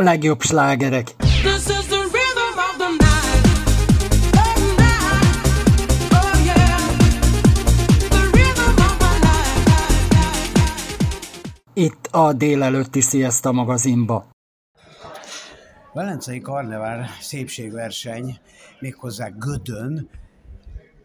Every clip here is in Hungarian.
a legjobb slágerek. Oh, Itt a délelőtti Sziaszta magazinba. Velencei Karnevár szépségverseny, méghozzá Gödön,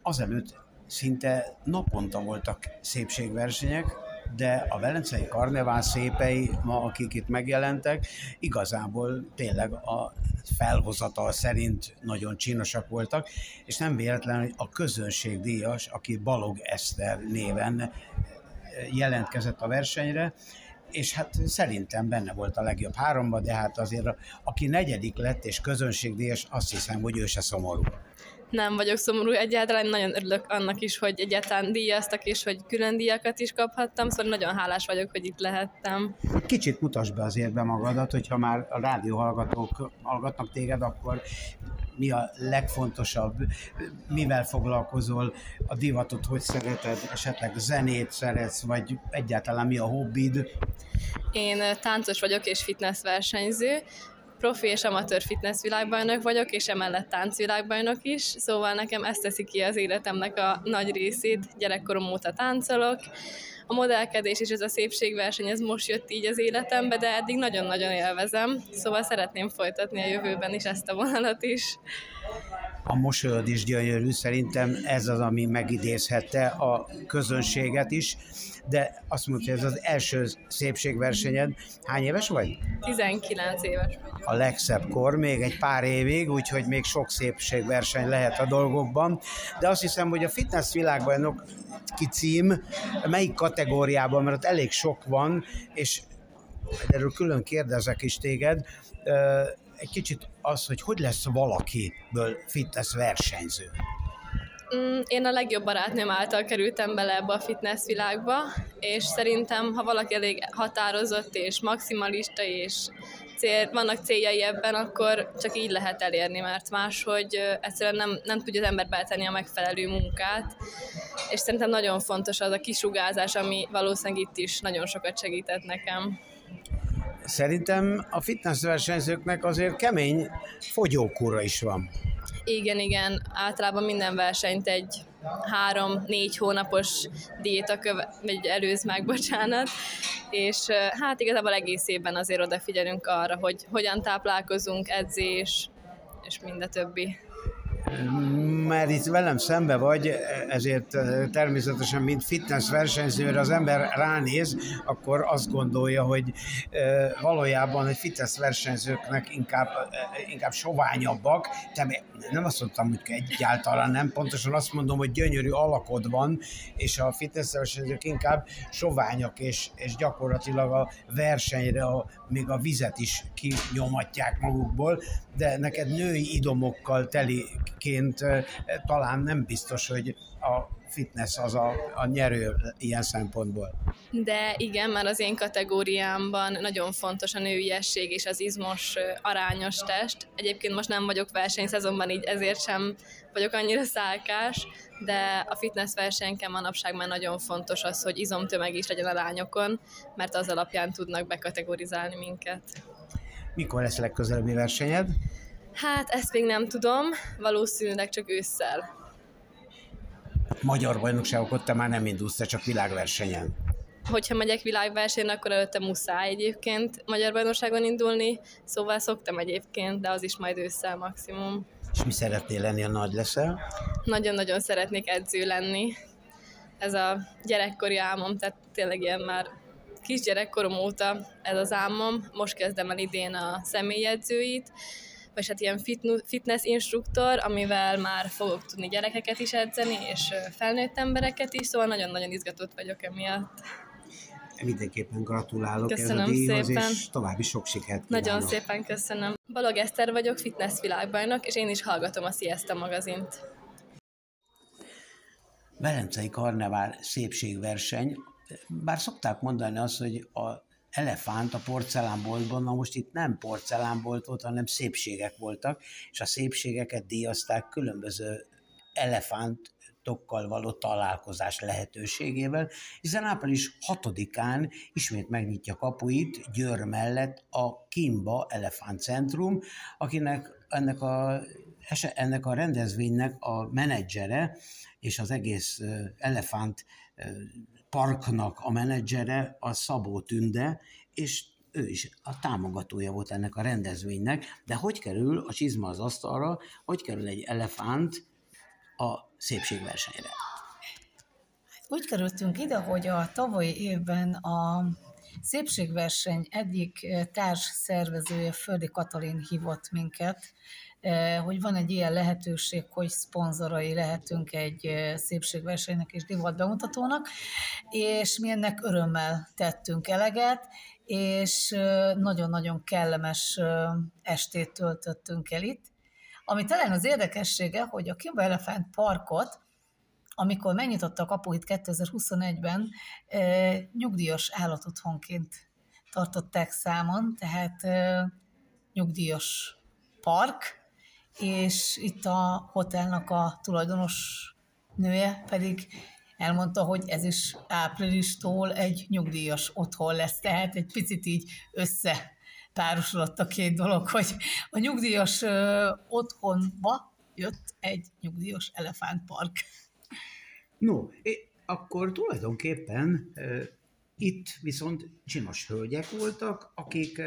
azelőtt szinte naponta voltak szépségversenyek, de a Velencei Karnevál szépei, ma akik itt megjelentek, igazából tényleg a felhozatal szerint nagyon csinosak voltak, és nem véletlen, hogy a közönségdíjas, aki Balog Eszter néven jelentkezett a versenyre, és hát szerintem benne volt a legjobb háromba, de hát azért aki negyedik lett és közönségdíjas, azt hiszem, hogy ő se szomorú nem vagyok szomorú egyáltalán, nagyon örülök annak is, hogy egyáltalán díjaztak, és hogy külön díjakat is kaphattam, szóval nagyon hálás vagyok, hogy itt lehettem. Kicsit mutasd be azért be magadat, hogyha már a rádió hallgatók hallgatnak téged, akkor mi a legfontosabb, mivel foglalkozol, a divatot hogy szereted, esetleg zenét szeretsz, vagy egyáltalán mi a hobbid? Én táncos vagyok és fitness versenyző, profi és amatőr fitness világbajnok vagyok, és emellett táncvilágbajnok is, szóval nekem ezt teszi ki az életemnek a nagy részét, gyerekkorom óta táncolok, a modellkedés és ez a szépségverseny, ez most jött így az életembe, de eddig nagyon-nagyon élvezem, szóval szeretném folytatni a jövőben is ezt a vonalat is. A mosolyod is gyönyörű, szerintem ez az, ami megidézhette a közönséget is, de azt mondta, hogy ez az első szépségversenyed. Hány éves vagy? 19 éves A legszebb kor, még egy pár évig, úgyhogy még sok szépségverseny lehet a dolgokban, de azt hiszem, hogy a fitness világbajnok cím, melyik kategóriában, mert ott elég sok van, és erről külön kérdezek is téged, egy kicsit az, hogy hogy lesz valakiből fitness versenyző? Mm, én a legjobb barátnőm által kerültem bele ebbe a fitness világba, és szerintem, ha valaki elég határozott és maximalista, és cél, vannak céljai ebben, akkor csak így lehet elérni, mert máshogy egyszerűen nem, nem tudja az ember beletenni a megfelelő munkát, és szerintem nagyon fontos az a kisugázás, ami valószínűleg itt is nagyon sokat segített nekem. Szerintem a fitness versenyzőknek azért kemény fogyókúra is van. Igen, igen. Általában minden versenyt egy három-négy hónapos diéta köve, vagy előz meg, bocsánat, és hát igazából egész évben azért odafigyelünk arra, hogy hogyan táplálkozunk, edzés, és minden többi mert itt velem szembe vagy, ezért eh, természetesen, mint fitness versenyzőre az ember ránéz, akkor azt gondolja, hogy eh, valójában egy fitness versenyzőknek inkább, eh, inkább soványabbak, de nem azt mondtam, hogy egyáltalán nem, pontosan azt mondom, hogy gyönyörű alakod van, és a fitness versenyzők inkább soványak, és, és gyakorlatilag a versenyre a, még a vizet is kinyomatják magukból, de neked női idomokkal teliként talán nem biztos, hogy a fitness az a, a nyerő ilyen szempontból. De igen, már az én kategóriámban nagyon fontos a nőiesség és az izmos arányos test. Egyébként most nem vagyok versenyszezonban, így ezért sem vagyok annyira szálkás, de a fitness versenyken manapság már nagyon fontos az, hogy izomtömeg is legyen a lányokon, mert az alapján tudnak bekategorizálni minket. Mikor lesz legközelebbi versenyed? Hát ezt még nem tudom, valószínűleg csak ősszel. Magyar bajnokságokot te már nem indulsz, te csak világversenyen. Hogyha megyek világversenyen, akkor előtte muszáj egyébként magyar bajnokságon indulni, szóval szoktam egyébként, de az is majd ősszel maximum. És mi szeretnél lenni, a nagy leszel? Nagyon-nagyon szeretnék edző lenni. Ez a gyerekkori álmom, tehát tényleg ilyen már kisgyerekkorom óta ez az álmom, most kezdem el idén a személyedzőit, vagy hát ilyen fitness instruktor, amivel már fogok tudni gyerekeket is edzeni, és felnőtt embereket is, szóval nagyon-nagyon izgatott vagyok emiatt. Mindenképpen gratulálok köszönöm ez a díjhoz, szépen. és további sok sikert kívánok. Nagyon szépen köszönöm. Balog Eszter vagyok, fitness világbajnok, és én is hallgatom a Siesta magazint. Velencei Karnevál szépségverseny, bár szokták mondani azt, hogy a elefánt a porcelánboltban, na most itt nem porcelánbolt volt, hanem szépségek voltak, és a szépségeket díjazták különböző elefánt tokkal való találkozás lehetőségével, hiszen április 6-án ismét megnyitja kapuit Győr mellett a Kimba Elefánt Centrum, akinek ennek a, ennek a rendezvénynek a menedzsere és az egész elefánt parknak a menedzsere a Szabó Tünde, és ő is a támogatója volt ennek a rendezvénynek, de hogy kerül a csizma az asztalra, hogy kerül egy elefánt a szépségversenyre? Úgy kerültünk ide, hogy a tavalyi évben a szépségverseny egyik társ szervezője, Földi Katalin hívott minket, hogy van egy ilyen lehetőség, hogy szponzorai lehetünk egy szépségversenynek és divat bemutatónak, és mi ennek örömmel tettünk eleget, és nagyon-nagyon kellemes estét töltöttünk el itt. Ami talán az érdekessége, hogy a Kimba Elephant Parkot, amikor megnyitotta a kapuit 2021-ben, nyugdíjas állatotthonként tartották számon, tehát nyugdíjas park, és itt a hotelnak a tulajdonos nője pedig elmondta, hogy ez is áprilistól egy nyugdíjas otthon lesz, tehát egy picit így össze párosodott a két dolog, hogy a nyugdíjas ö, otthonba jött egy nyugdíjas elefántpark. No, akkor tulajdonképpen itt viszont csinos hölgyek voltak, akik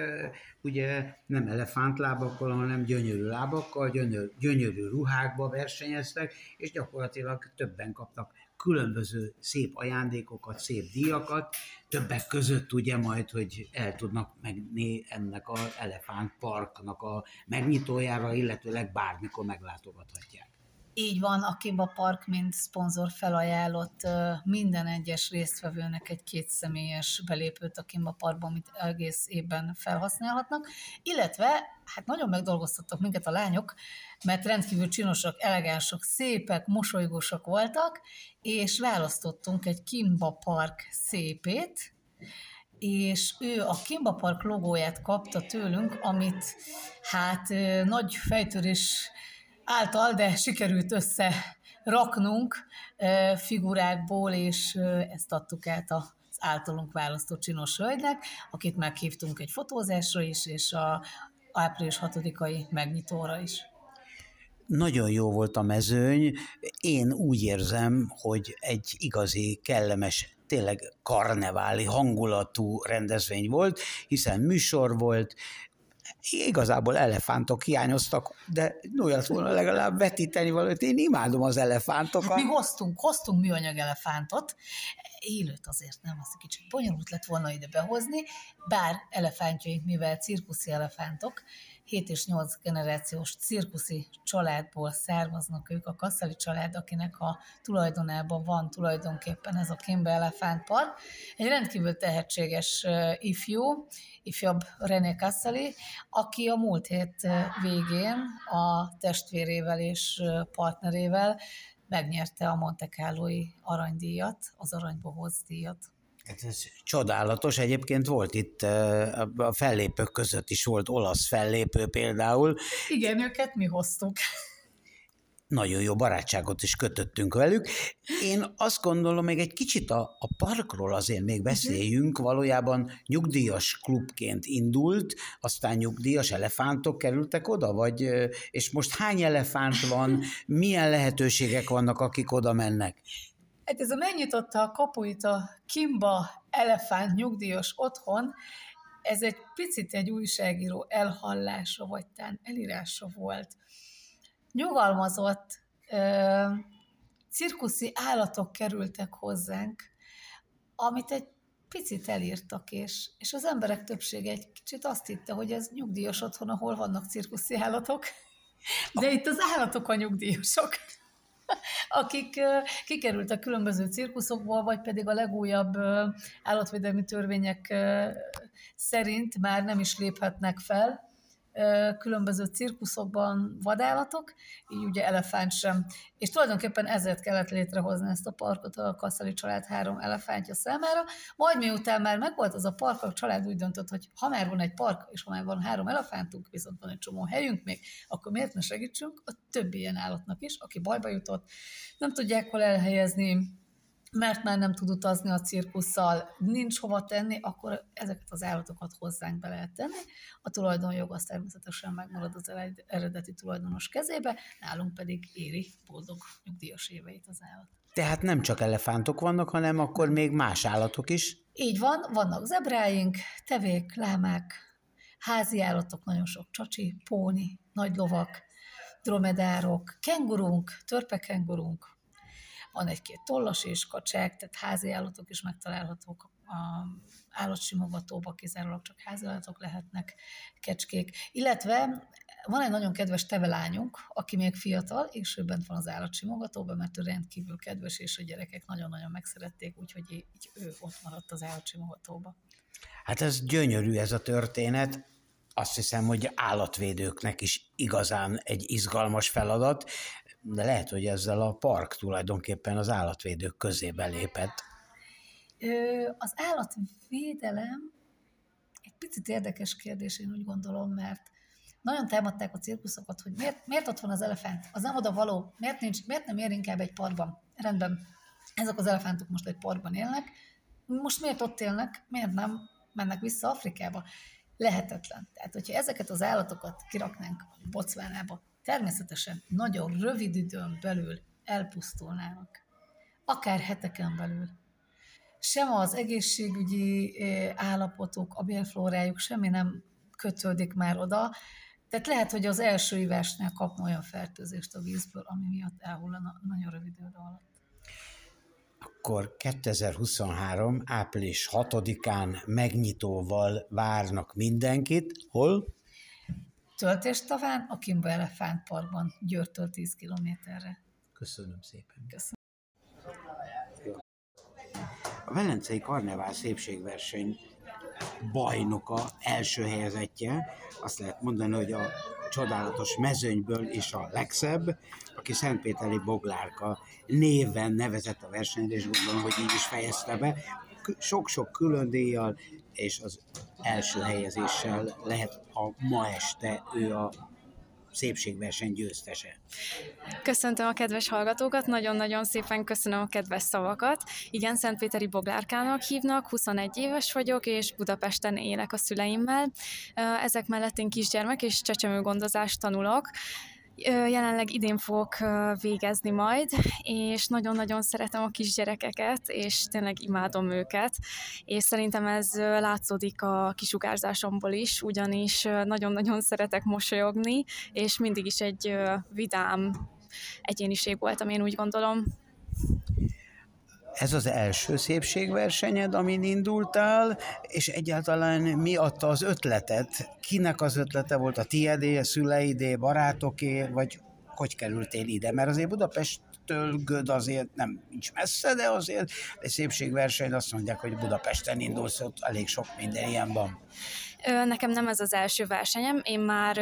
ugye nem elefántlábakkal, hanem gyönyörű lábakkal, gyönyörű, gyönyörű ruhákba versenyeztek, és gyakorlatilag többen kaptak különböző szép ajándékokat, szép díjakat, többek között ugye majd, hogy el tudnak megni ennek az Elefánt Parknak a megnyitójára, illetőleg bármikor meglátogathatják. Így van, a Park, mint szponzor felajánlott minden egyes résztvevőnek egy kétszemélyes belépőt a Kimba Parkban, amit egész évben felhasználhatnak, illetve hát nagyon megdolgoztattak minket a lányok, mert rendkívül csinosak, elegánsak, szépek, mosolygósak voltak, és választottunk egy Kimba Park szépét, és ő a Kimba Park logóját kapta tőlünk, amit hát nagy fejtörés által, de sikerült össze raknunk figurákból, és ezt adtuk át az általunk választott csinos hölgynek, akit meghívtunk egy fotózásra is, és a április 6-ai megnyitóra is. Nagyon jó volt a mezőny. Én úgy érzem, hogy egy igazi, kellemes tényleg karneváli hangulatú rendezvény volt, hiszen műsor volt, igazából elefántok hiányoztak, de olyat volna legalább vetíteni valamit. Én imádom az elefántokat. Mi hoztunk, hoztunk műanyag elefántot, élőt azért nem, az kicsit bonyolult lett volna ide behozni, bár elefántjaink, mivel cirkuszi elefántok, 7 és 8 generációs cirkuszi családból származnak ők, a Kasszali család, akinek a tulajdonában van tulajdonképpen ez a Kimbe Elefánt Park. Egy rendkívül tehetséges ifjú, ifjabb René Kasszali, aki a múlt hét végén a testvérével és partnerével megnyerte a Monte Carlo-i aranydíjat, az aranybohoz díjat. Hát ez csodálatos. Egyébként volt itt a fellépők között is volt olasz fellépő például. Igen, őket mi hoztuk. Nagyon jó barátságot is kötöttünk velük. Én azt gondolom, még egy kicsit a, a parkról azért még beszéljünk. Valójában nyugdíjas klubként indult, aztán nyugdíjas elefántok kerültek oda, vagy, és most hány elefánt van, milyen lehetőségek vannak, akik oda mennek? Hát ez a megnyitotta a kapuit a Kimba elefánt nyugdíjas otthon, ez egy picit egy újságíró elhallása, vagy tán elírása volt. Nyugalmazott ö, cirkuszi állatok kerültek hozzánk, amit egy picit elírtak, és, és az emberek többsége egy kicsit azt hitte, hogy ez nyugdíjas otthon, ahol vannak cirkuszi állatok, de itt az állatok a nyugdíjasok akik kikerültek különböző cirkuszokból, vagy pedig a legújabb állatvédelmi törvények szerint már nem is léphetnek fel, különböző cirkuszokban vadállatok, így ugye elefánt sem. És tulajdonképpen ezért kellett létrehozni ezt a parkot a Kasszali család három elefántja számára. Majd miután már megvolt az a park, a család úgy döntött, hogy ha már van egy park, és ha már van három elefántunk, viszont van egy csomó helyünk még, akkor miért ne segítsünk a többi ilyen állatnak is, aki bajba jutott, nem tudják hol elhelyezni, mert már nem tud utazni a cirkusszal, nincs hova tenni, akkor ezeket az állatokat hozzánk be lehet tenni. A tulajdonjog az természetesen megmarad az eredeti tulajdonos kezébe, nálunk pedig éri boldog nyugdíjas éveit az állat. Tehát nem csak elefántok vannak, hanem akkor még más állatok is? Így van, vannak zebráink, tevék, lámák, házi állatok, nagyon sok csacsi, póni, nagy lovak, dromedárok, kengurunk, törpekengurunk, van egy-két tollas és kacsák, tehát házi állatok is megtalálhatók a állatsimogatóba, kizárólag csak házi állatok lehetnek, kecskék. Illetve van egy nagyon kedves tevelányunk, aki még fiatal, és ő bent van az állatsimogatóban, mert ő rendkívül kedves, és a gyerekek nagyon-nagyon megszerették, úgyhogy így ő ott maradt az állatsimogatóba. Hát ez gyönyörű ez a történet azt hiszem, hogy állatvédőknek is igazán egy izgalmas feladat, de lehet, hogy ezzel a park tulajdonképpen az állatvédők közé belépett. Az állatvédelem egy picit érdekes kérdés, én úgy gondolom, mert nagyon támadták a cirkuszokat, hogy miért, miért ott van az elefánt, az nem oda való, miért, nincs, miért nem ér inkább egy parkban. Rendben, ezek az elefántok most egy parkban élnek, most miért ott élnek, miért nem mennek vissza Afrikába? Lehetetlen. Tehát, hogyha ezeket az állatokat kiraknánk Bocvánába, természetesen nagyon rövid időn belül elpusztulnának. Akár heteken belül. Sem az egészségügyi állapotuk, a bélflórájuk, semmi nem kötődik már oda. Tehát lehet, hogy az első ivásnál kapna olyan fertőzést a vízből, ami miatt elhullana nagyon rövid idő alatt. Akkor 2023. április 6-án megnyitóval várnak mindenkit. Hol? Taván, a Kimba Elefánt Parkban, Győrtől 10 kilométerre. Köszönöm szépen. Köszönöm. A Velencei Karnevál szépségverseny bajnoka, első helyezettje, azt lehet mondani, hogy a csodálatos mezőnyből is a legszebb, aki Szentpéteri Boglárka néven nevezett a versenyre, és gondolom, hogy így is fejezte be. Sok-sok külön díjjal, és az első helyezéssel lehet a ma este ő a szépségverseny győztese. Köszöntöm a kedves hallgatókat, nagyon-nagyon szépen köszönöm a kedves szavakat. Igen, Szentpéteri Boglárkának hívnak, 21 éves vagyok, és Budapesten élek a szüleimmel. Ezek mellett én kisgyermek és csecsemőgondozást tanulok. Jelenleg idén fogok végezni majd, és nagyon-nagyon szeretem a kisgyerekeket, és tényleg imádom őket, és szerintem ez látszódik a kisugárzásomból is, ugyanis nagyon-nagyon szeretek mosolyogni, és mindig is egy vidám egyéniség voltam, én úgy gondolom. Ez az első szépségversenyed, amin indultál, és egyáltalán mi adta az ötletet? Kinek az ötlete volt? A tiédé, a szüleidé, barátoké, vagy hogy kerültél ide? Mert azért Budapesttől Göd azért nem nincs messze, de azért egy szépségverseny azt mondják, hogy Budapesten indulsz, ott elég sok minden ilyen van. Nekem nem ez az első versenyem, én már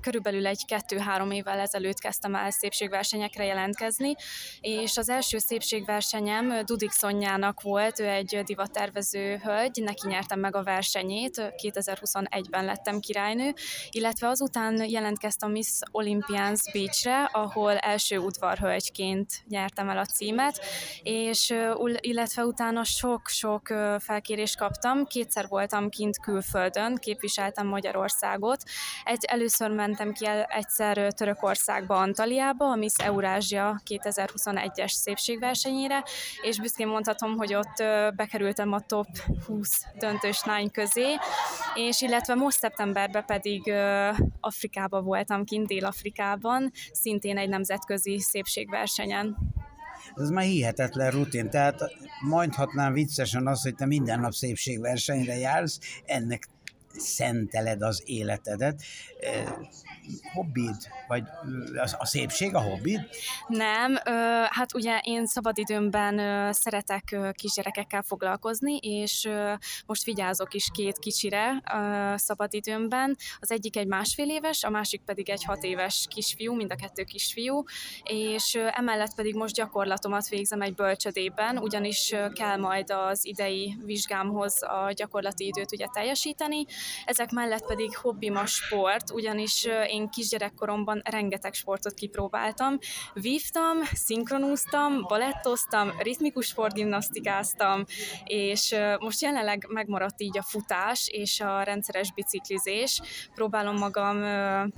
körülbelül egy kettő-három évvel ezelőtt kezdtem el szépségversenyekre jelentkezni, és az első szépségversenyem Dudik Szonyának volt, ő egy divattervező hölgy, neki nyertem meg a versenyét, 2021-ben lettem királynő, illetve azután jelentkeztem Miss Olympians Beachre, ahol első udvarhölgyként nyertem el a címet, és illetve utána sok-sok felkérést kaptam, kétszer voltam kint külföldön, képviseltem Magyarországot. Egy, először mentem ki el egyszer Törökországba, Antaliába, a Miss Eurázsia 2021-es szépségversenyére, és büszkén mondhatom, hogy ott bekerültem a top 20 döntős lány közé, és illetve most szeptemberben pedig Afrikába voltam kint, Dél-Afrikában, szintén egy nemzetközi szépségversenyen. ez már hihetetlen rutin. Tehát mondhatnám viccesen azt, hogy te minden nap szépségversenyre jársz, ennek szenteled az életedet. Hobbid? Vagy a, a szépség a hobbid? Nem, hát ugye én szabadidőmben szeretek kisgyerekekkel foglalkozni, és most vigyázok is két kicsire szabadidőmben. Az egyik egy másfél éves, a másik pedig egy hat éves kisfiú, mind a kettő kisfiú, és emellett pedig most gyakorlatomat végzem egy bölcsödében, ugyanis kell majd az idei vizsgámhoz a gyakorlati időt ugye teljesíteni, ezek mellett pedig hobbim a sport, ugyanis én kisgyerekkoromban rengeteg sportot kipróbáltam. Vívtam, szinkronúztam, balettoztam, ritmikus sportgimnasztikáztam, és most jelenleg megmaradt így a futás és a rendszeres biciklizés. Próbálom magam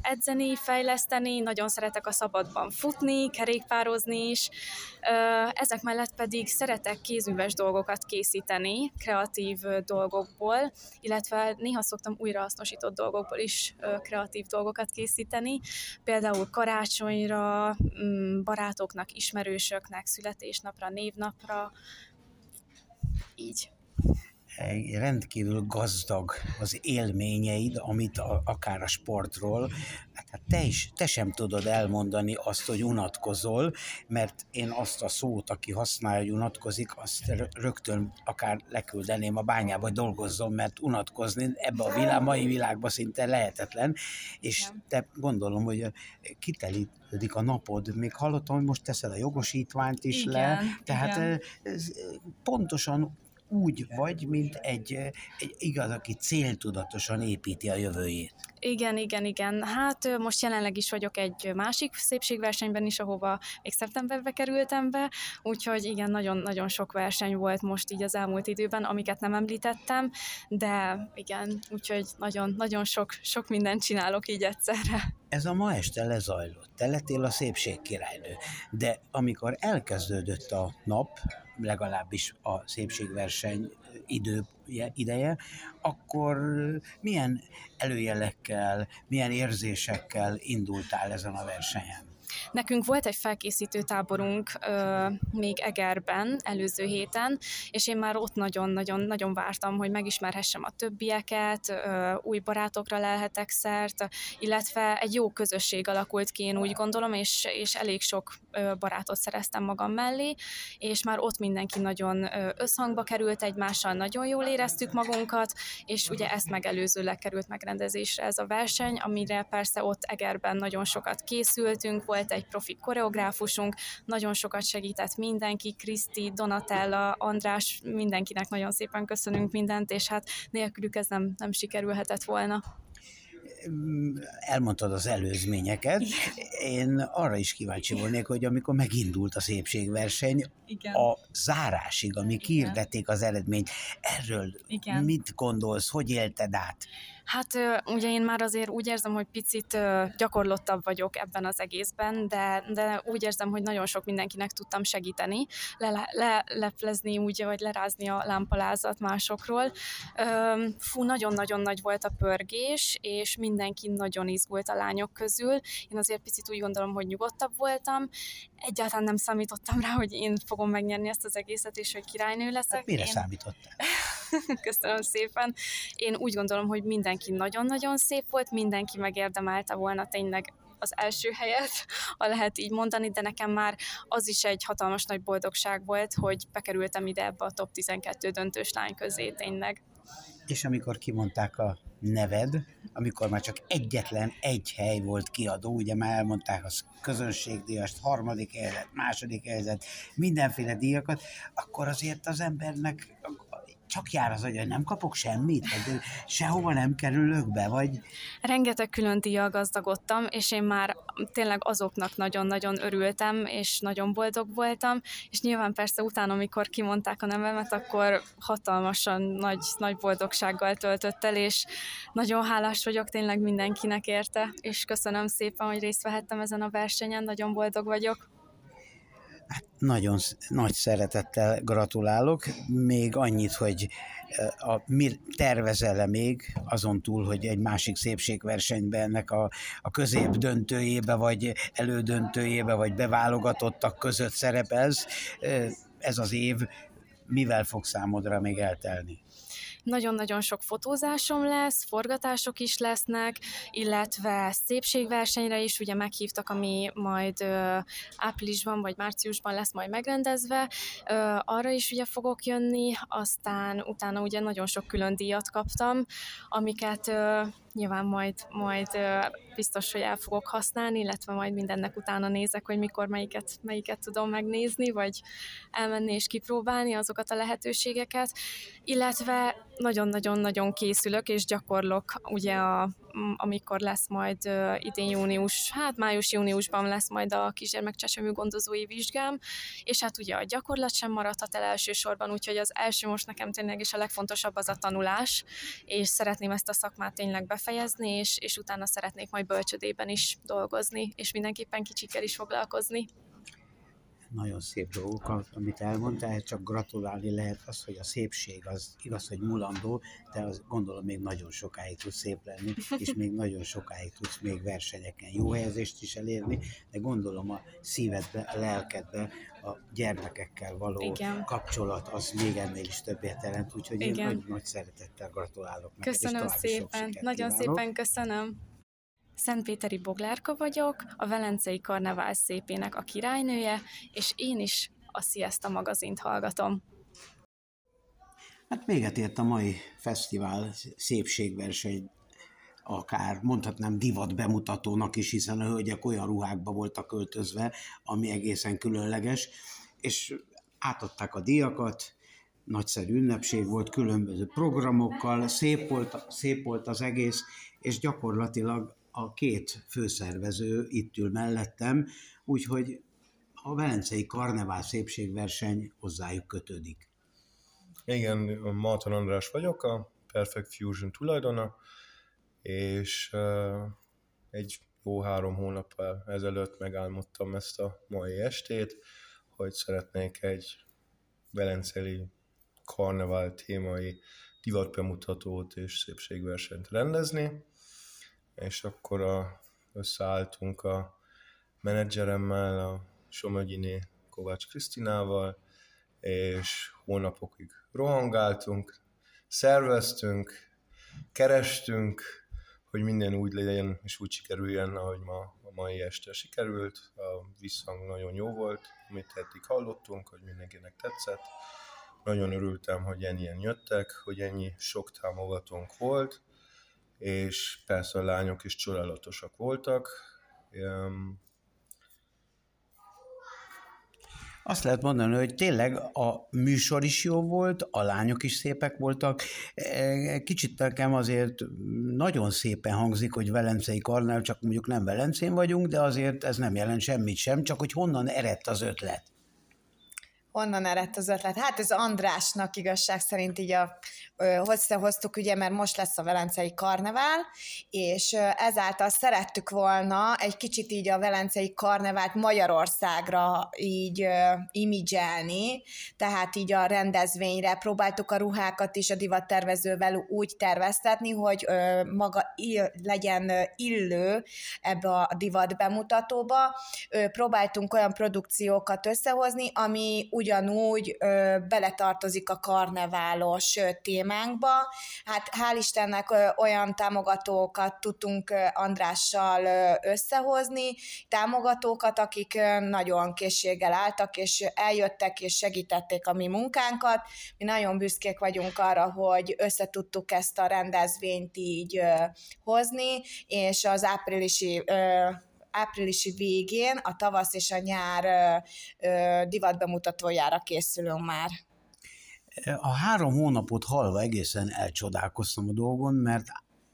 edzeni, fejleszteni, nagyon szeretek a szabadban futni, kerékpározni is. Ezek mellett pedig szeretek kézműves dolgokat készíteni, kreatív dolgokból, illetve néha szoktam újrahasznosított dolgokból is kreatív dolgokat készíteni, például karácsonyra, mm, barátoknak, ismerősöknek, születésnapra, névnapra, így rendkívül gazdag az élményeid, amit a, akár a sportról, hát te is, te sem tudod elmondani azt, hogy unatkozol, mert én azt a szót, aki használja, hogy unatkozik, azt rögtön akár leküldeném a bányába, hogy dolgozzon, mert unatkozni ebbe a világ, mai világban szinte lehetetlen, és te gondolom, hogy kitelítődik a napod, még hallottam, hogy most teszed a jogosítványt is igen, le, tehát igen. Ez pontosan úgy vagy, mint egy, egy igaz, aki céltudatosan építi a jövőjét. Igen, igen, igen. Hát most jelenleg is vagyok egy másik szépségversenyben is, ahova még szeptemberbe kerültem be, úgyhogy igen, nagyon-nagyon sok verseny volt most így az elmúlt időben, amiket nem említettem, de igen, úgyhogy nagyon-nagyon sok, sok mindent csinálok így egyszerre. Ez a ma este lezajlott, te lettél a szépség királynő, de amikor elkezdődött a nap, legalábbis a szépségverseny idő, ideje, akkor milyen előjelekkel, milyen érzésekkel indultál ezen a versenyen? Nekünk volt egy felkészítő táborunk ö, még Egerben előző héten, és én már ott nagyon-nagyon-nagyon vártam, hogy megismerhessem a többieket, ö, új barátokra lelhetek szert, illetve egy jó közösség alakult ki, én úgy gondolom, és, és elég sok ö, barátot szereztem magam mellé, és már ott mindenki nagyon összhangba került egymással, nagyon jól éreztük magunkat, és ugye ezt megelőzőleg került megrendezésre ez a verseny, amire persze ott Egerben nagyon sokat készültünk, volt egy profi koreográfusunk, nagyon sokat segített mindenki, Kriszti, Donatella, András, mindenkinek nagyon szépen köszönünk mindent, és hát nélkülük ez nem, nem sikerülhetett volna elmondtad az előzményeket. Én arra is kíváncsi volnék, hogy amikor megindult a szépségverseny, Igen. a zárásig, ami kiirdették az eredményt, erről Igen. mit gondolsz, hogy élted át? Hát ugye én már azért úgy érzem, hogy picit gyakorlottabb vagyok ebben az egészben, de, de úgy érzem, hogy nagyon sok mindenkinek tudtam segíteni, le, le, leplezni úgy, vagy lerázni a lámpalázat másokról. Fú, nagyon-nagyon nagy volt a pörgés, és mindenki nagyon izgult a lányok közül. Én azért picit úgy gondolom, hogy nyugodtabb voltam. Egyáltalán nem számítottam rá, hogy én fogom megnyerni ezt az egészet, és hogy királynő leszek. Hát mire én... számítottál? Köszönöm szépen. Én úgy gondolom, hogy mindenki nagyon-nagyon szép volt, mindenki megérdemelte volna tényleg az első helyet, ha lehet így mondani, de nekem már az is egy hatalmas nagy boldogság volt, hogy bekerültem ide ebbe a top 12 döntős lány közé tényleg. És amikor kimondták a neved, amikor már csak egyetlen egy hely volt kiadó, ugye már elmondták az közönségdíjast, harmadik helyzet, második helyzet, mindenféle díjakat, akkor azért az embernek csak jár az, hogy nem kapok semmit, vagy sehova nem kerülök be, vagy... Rengeteg külön díjjal gazdagodtam, és én már tényleg azoknak nagyon-nagyon örültem, és nagyon boldog voltam, és nyilván persze utána, amikor kimondták a nevemet, akkor hatalmasan nagy, nagy boldogsággal töltött el, és nagyon hálás vagyok tényleg mindenkinek érte, és köszönöm szépen, hogy részt vehettem ezen a versenyen, nagyon boldog vagyok. Hát nagyon nagy szeretettel gratulálok. Még annyit, hogy a, mi tervezel-e még azon túl, hogy egy másik szépségversenyben ennek a, a közép döntőjébe, vagy elődöntőjébe, vagy beválogatottak között szerepelsz, ez az év mivel fog számodra még eltelni? Nagyon-nagyon sok fotózásom lesz, forgatások is lesznek, illetve szépségversenyre is ugye meghívtak, ami majd ö, áprilisban vagy márciusban lesz majd megrendezve. Ö, arra is ugye fogok jönni, aztán utána ugye nagyon sok külön díjat kaptam, amiket ö, nyilván majd, majd biztos, hogy el fogok használni, illetve majd mindennek utána nézek, hogy mikor melyiket, melyiket tudom megnézni, vagy elmenni és kipróbálni azokat a lehetőségeket, illetve nagyon-nagyon-nagyon készülök és gyakorlok ugye a, amikor lesz majd idén június, hát május-júniusban lesz majd a kisgyermekcsecsemő gondozói vizsgám, és hát ugye a gyakorlat sem maradhat el elsősorban, úgyhogy az első most nekem tényleg is a legfontosabb az a tanulás, és szeretném ezt a szakmát tényleg befejezni, és, és utána szeretnék majd bölcsödében is dolgozni, és mindenképpen kicsikkel is foglalkozni nagyon szép dolgok, amit elmondtál, csak gratulálni lehet az, hogy a szépség az igaz, hogy mulandó, de az gondolom még nagyon sokáig tudsz szép lenni, és még nagyon sokáig tudsz még versenyeken jó helyezést is elérni, de gondolom a szívedbe, a lelkedbe, a gyermekekkel való Igen. kapcsolat az még ennél is többet jelent, úgyhogy Igen. én nagy, nagy szeretettel gratulálok neked, Köszönöm szépen, nagyon kívánok. szépen köszönöm. Szentpéteri Boglárka vagyok, a Velencei Karnevál szépének a királynője, és én is a Sziaszta magazint hallgatom. Hát véget ért a mai fesztivál szépségverseny, akár mondhatnám divat bemutatónak is, hiszen a hölgyek olyan ruhákba voltak költözve, ami egészen különleges, és átadták a díjakat, nagyszerű ünnepség volt, különböző programokkal, szép volt, szép volt az egész, és gyakorlatilag a két főszervező itt ül mellettem, úgyhogy a Velencei Karnevál szépségverseny hozzájuk kötődik. Igen, Marton András vagyok, a Perfect Fusion tulajdona, és egy jó három hónappal ezelőtt megálmodtam ezt a mai estét, hogy szeretnék egy velencei karnevál témai divatbemutatót és szépségversenyt rendezni, és akkor a, összeálltunk a menedzseremmel, a Somogyiné Kovács Krisztinával, és hónapokig rohangáltunk, szerveztünk, kerestünk, hogy minden úgy legyen és úgy sikerüljen, ahogy ma a mai este sikerült. A visszhang nagyon jó volt, amit eddig hallottunk, hogy mindenkinek tetszett. Nagyon örültem, hogy ennyien jöttek, hogy ennyi sok támogatónk volt, és persze a lányok is csodálatosak voltak. Azt lehet mondani, hogy tényleg a műsor is jó volt, a lányok is szépek voltak. E, kicsit nekem azért nagyon szépen hangzik, hogy Velencei Karnál, csak mondjuk nem Velencén vagyunk, de azért ez nem jelent semmit sem, csak hogy honnan eredt az ötlet honnan eredt az ötlet? Hát ez Andrásnak igazság szerint így a, hoztuk, ugye, mert most lesz a Velencei Karnevál, és ezáltal szerettük volna egy kicsit így a Velencei Karnevált Magyarországra így imidzselni, tehát így a rendezvényre próbáltuk a ruhákat is a divattervezővel úgy terveztetni, hogy maga ill, legyen illő ebbe a divat bemutatóba. Próbáltunk olyan produkciókat összehozni, ami úgy ugyanúgy ö, beletartozik a karneválos ö, témánkba. Hát hál' Istennek ö, olyan támogatókat tudtunk ö, Andrással ö, összehozni, támogatókat, akik ö, nagyon készséggel álltak, és eljöttek és segítették a mi munkánkat. Mi nagyon büszkék vagyunk arra, hogy összetudtuk ezt a rendezvényt így ö, hozni, és az áprilisi ö, áprilisi végén a tavasz és a nyár divatbemutatójára készülünk már. A három hónapot halva egészen elcsodálkoztam a dolgon, mert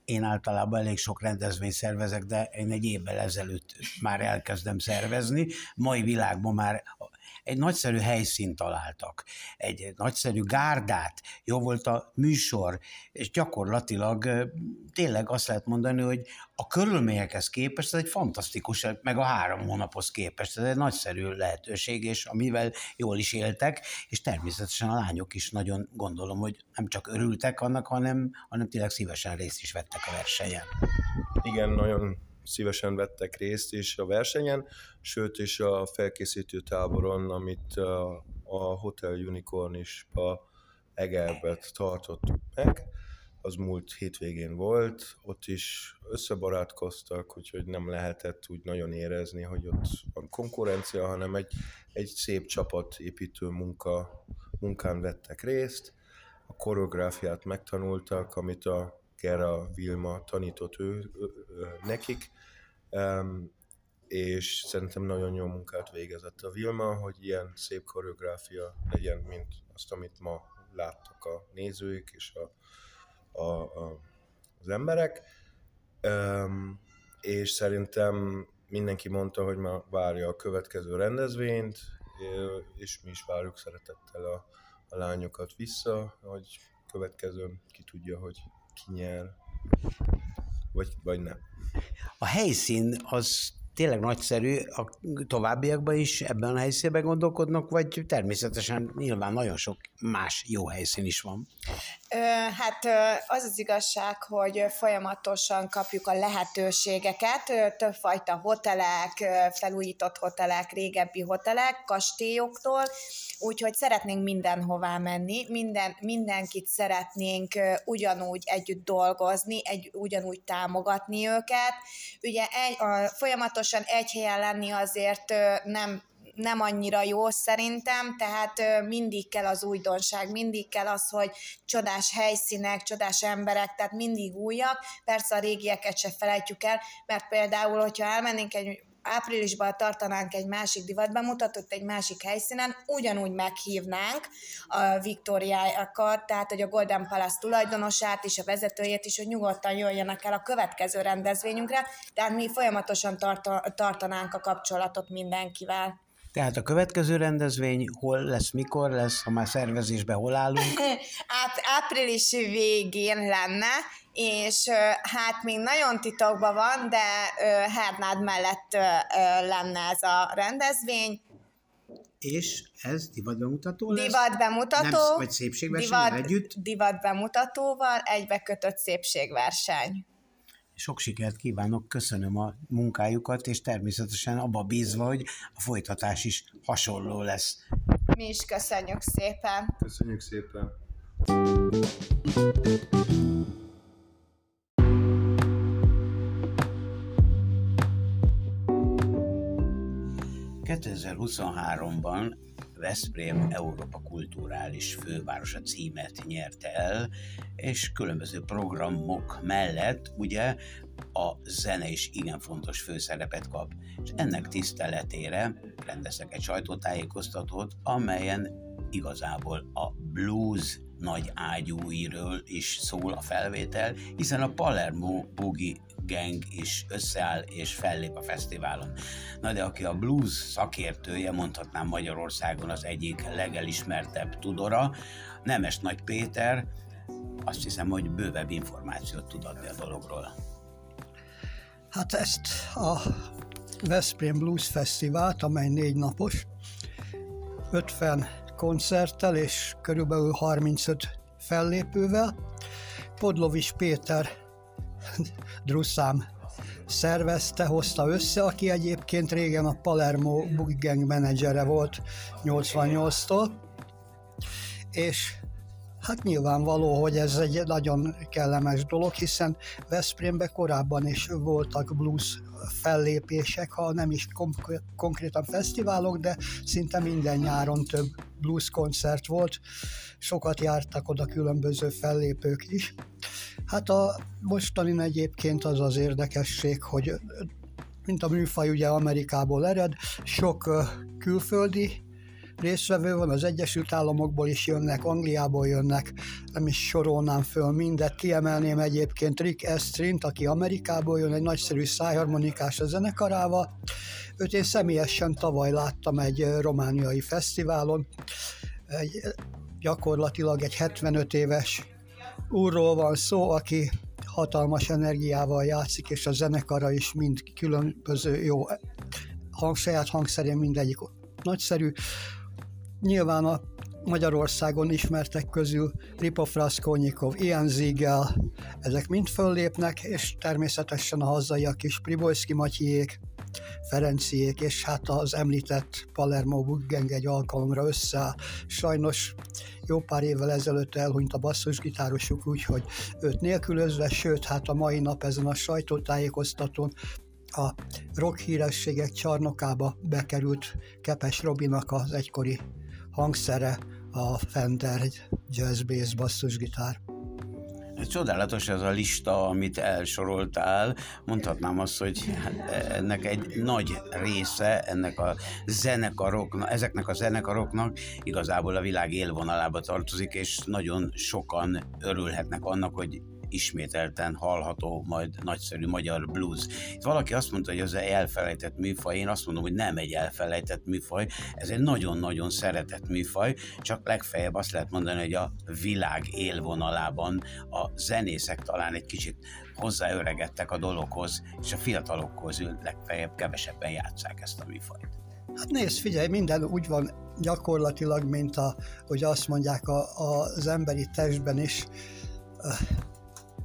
én általában elég sok rendezvényt szervezek, de én egy évvel ezelőtt már elkezdem szervezni. Mai világban már egy nagyszerű helyszínt találtak, egy nagyszerű gárdát, jó volt a műsor, és gyakorlatilag tényleg azt lehet mondani, hogy a körülményekhez képest ez egy fantasztikus, meg a három hónaphoz képest ez egy nagyszerű lehetőség, és amivel jól is éltek, és természetesen a lányok is nagyon gondolom, hogy nem csak örültek annak, hanem, hanem tényleg szívesen részt is vettek a versenyen. Igen, nagyon szívesen vettek részt is a versenyen, sőt és a felkészítő táboron, amit a Hotel Unicorn is a Egerbet tartottuk meg, az múlt hétvégén volt, ott is összebarátkoztak, úgyhogy nem lehetett úgy nagyon érezni, hogy ott van konkurencia, hanem egy, egy szép csapatépítő munka, munkán vettek részt, a koreográfiát megtanultak, amit a Gera Vilma tanított ő, ő, ő nekik, um, és szerintem nagyon jó munkát végezett a Vilma, hogy ilyen szép koreográfia legyen, mint azt, amit ma láttak a nézők és a, a, a, az emberek. Um, és szerintem mindenki mondta, hogy már várja a következő rendezvényt, és mi is várjuk szeretettel a, a lányokat vissza, hogy következőn ki tudja, hogy ki nyer, vagy, vagy nem. A helyszín az tényleg nagyszerű, a továbbiakban is ebben a helyszínben gondolkodnak, vagy természetesen nyilván nagyon sok más jó helyszín is van? Hát az az igazság, hogy folyamatosan kapjuk a lehetőségeket, többfajta hotelek, felújított hotelek, régebbi hotelek, kastélyoktól, úgyhogy szeretnénk mindenhová menni, minden, mindenkit szeretnénk ugyanúgy együtt dolgozni, egy, ugyanúgy támogatni őket. Ugye egy, a, folyamatosan egy helyen lenni azért nem nem annyira jó szerintem, tehát mindig kell az újdonság, mindig kell az, hogy csodás helyszínek, csodás emberek, tehát mindig újak, persze a régieket se felejtjük el, mert például, hogyha elmennénk egy áprilisban tartanánk egy másik divatbemutatót egy másik helyszínen, ugyanúgy meghívnánk a Viktóriákat, tehát hogy a Golden Palace tulajdonosát és a vezetőjét is, hogy nyugodtan jöjjenek el a következő rendezvényünkre, tehát mi folyamatosan tartanánk a kapcsolatot mindenkivel. Tehát a következő rendezvény hol lesz, mikor lesz, ha már szervezésben hol állunk? hát április végén lenne, és hát még nagyon titokban van, de Hernád mellett lenne ez a rendezvény. És ez divatbemutató lesz? Divatbemutató. Nem, vagy szépségverseny divat, együtt? Divatbemutatóval egybekötött szépségverseny. Sok sikert kívánok, köszönöm a munkájukat, és természetesen abba bízva, hogy a folytatás is hasonló lesz. Mi is köszönjük szépen. Köszönjük szépen. 2023-ban Veszprém Európa kulturális fővárosa címet nyerte el, és különböző programok mellett ugye a zene is igen fontos főszerepet kap. És ennek tiszteletére rendeztek egy sajtótájékoztatót, amelyen igazából a blues nagy ágyúiről is szól a felvétel, hiszen a Palermo Boogie gang is összeáll és fellép a fesztiválon. Na de aki a blues szakértője, mondhatnám Magyarországon az egyik legelismertebb tudora, Nemes Nagy Péter, azt hiszem, hogy bővebb információt tud adni a dologról. Hát ezt a Veszprém Blues Fesztivált, amely négy napos, 50 koncerttel és körülbelül 35 fellépővel. Podlovis Péter Drusszám szervezte, hozta össze, aki egyébként régen a Palermo Boogie Gang menedzsere volt 88-tól, és Hát nyilvánvaló, hogy ez egy nagyon kellemes dolog, hiszen Veszprémben korábban is voltak blues fellépések, ha nem is konkrétan fesztiválok, de szinte minden nyáron több blues koncert volt, sokat jártak oda különböző fellépők is. Hát a mostani egyébként az az érdekesség, hogy mint a műfaj ugye Amerikából ered, sok külföldi résztvevő van, az Egyesült Államokból is jönnek, Angliából jönnek, nem is sorolnám föl mindet, kiemelném egyébként Rick Estrint, aki Amerikából jön, egy nagyszerű szájharmonikás a zenekarával, őt én személyesen tavaly láttam egy romániai fesztiválon, egy, gyakorlatilag egy 75 éves úrról van szó, aki hatalmas energiával játszik, és a zenekara is mind különböző jó hang, saját hangszerén mindegyik nagyszerű. Nyilván a Magyarországon ismertek közül Ripov Raskolnikov, Ian Ziegel, ezek mind föllépnek, és természetesen a hazaiak is, Pribojszki Matyiék, Ferenciék, és hát az említett Palermo Buggeng egy alkalomra összeáll. Sajnos jó pár évvel ezelőtt elhunyt a basszusgitárosuk, úgyhogy őt nélkülözve, sőt, hát a mai nap ezen a sajtótájékoztatón a rock hírességek csarnokába bekerült Kepes Robinak az egykori hangszere, a Fender Jazz Bass basszusgitár. Csodálatos ez a lista, amit elsoroltál. Mondhatnám azt, hogy ennek egy nagy része, ennek a zenekaroknak, ezeknek a zenekaroknak igazából a világ élvonalába tartozik, és nagyon sokan örülhetnek annak, hogy ismételten hallható majd nagyszerű magyar blues. Itt valaki azt mondta, hogy ez egy elfelejtett műfaj, én azt mondom, hogy nem egy elfelejtett műfaj, ez egy nagyon-nagyon szeretett műfaj, csak legfeljebb azt lehet mondani, hogy a világ élvonalában a zenészek talán egy kicsit hozzáöregedtek a dologhoz, és a fiatalok közül legfeljebb kevesebben játszák ezt a műfajt. Hát nézd, figyelj, minden úgy van gyakorlatilag, mint a, hogy azt mondják a, a, az emberi testben is,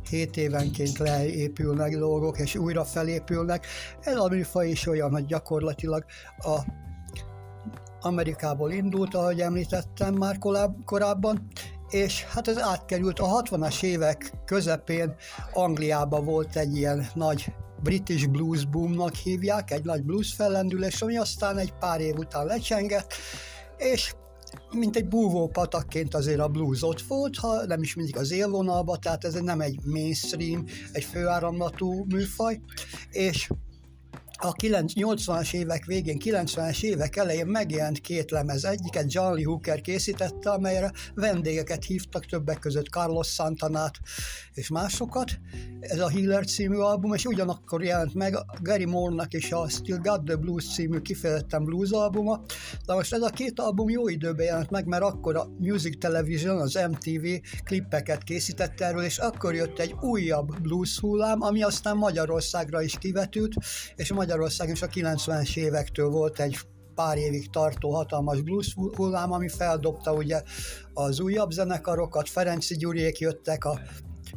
7 évenként leépülnek dolgok, és újra felépülnek. Ez a műfaj is olyan, hogy gyakorlatilag a Amerikából indult, ahogy említettem már korábban, és hát ez átkerült a 60-as évek közepén Angliába volt egy ilyen nagy British Blues Boomnak hívják, egy nagy blues fellendülés, ami aztán egy pár év után lecsengett, és mint egy búvó patakként azért a blues ott volt, ha nem is mindig az élvonalba, tehát ez nem egy mainstream, egy főáramlatú műfaj, és a 80-as évek végén, 90-es évek elején megjelent két lemez. Egyiket Lee Hooker készítette, amelyre vendégeket hívtak, többek között Carlos Santanát és másokat. Ez a Healer című album, és ugyanakkor jelent meg Gary Moore-nak is a Still Got the Blues című kifejezetten blues albuma. De most ez a két album jó időben jelent meg, mert akkor a Music Television, az MTV klippeket készítette erről, és akkor jött egy újabb blues hullám, ami aztán Magyarországra is kivetült, és Magyarországon is a 90-es évektől volt egy pár évig tartó hatalmas blues hullám, ami feldobta ugye az újabb zenekarokat, Ferenci Gyuriék jöttek, a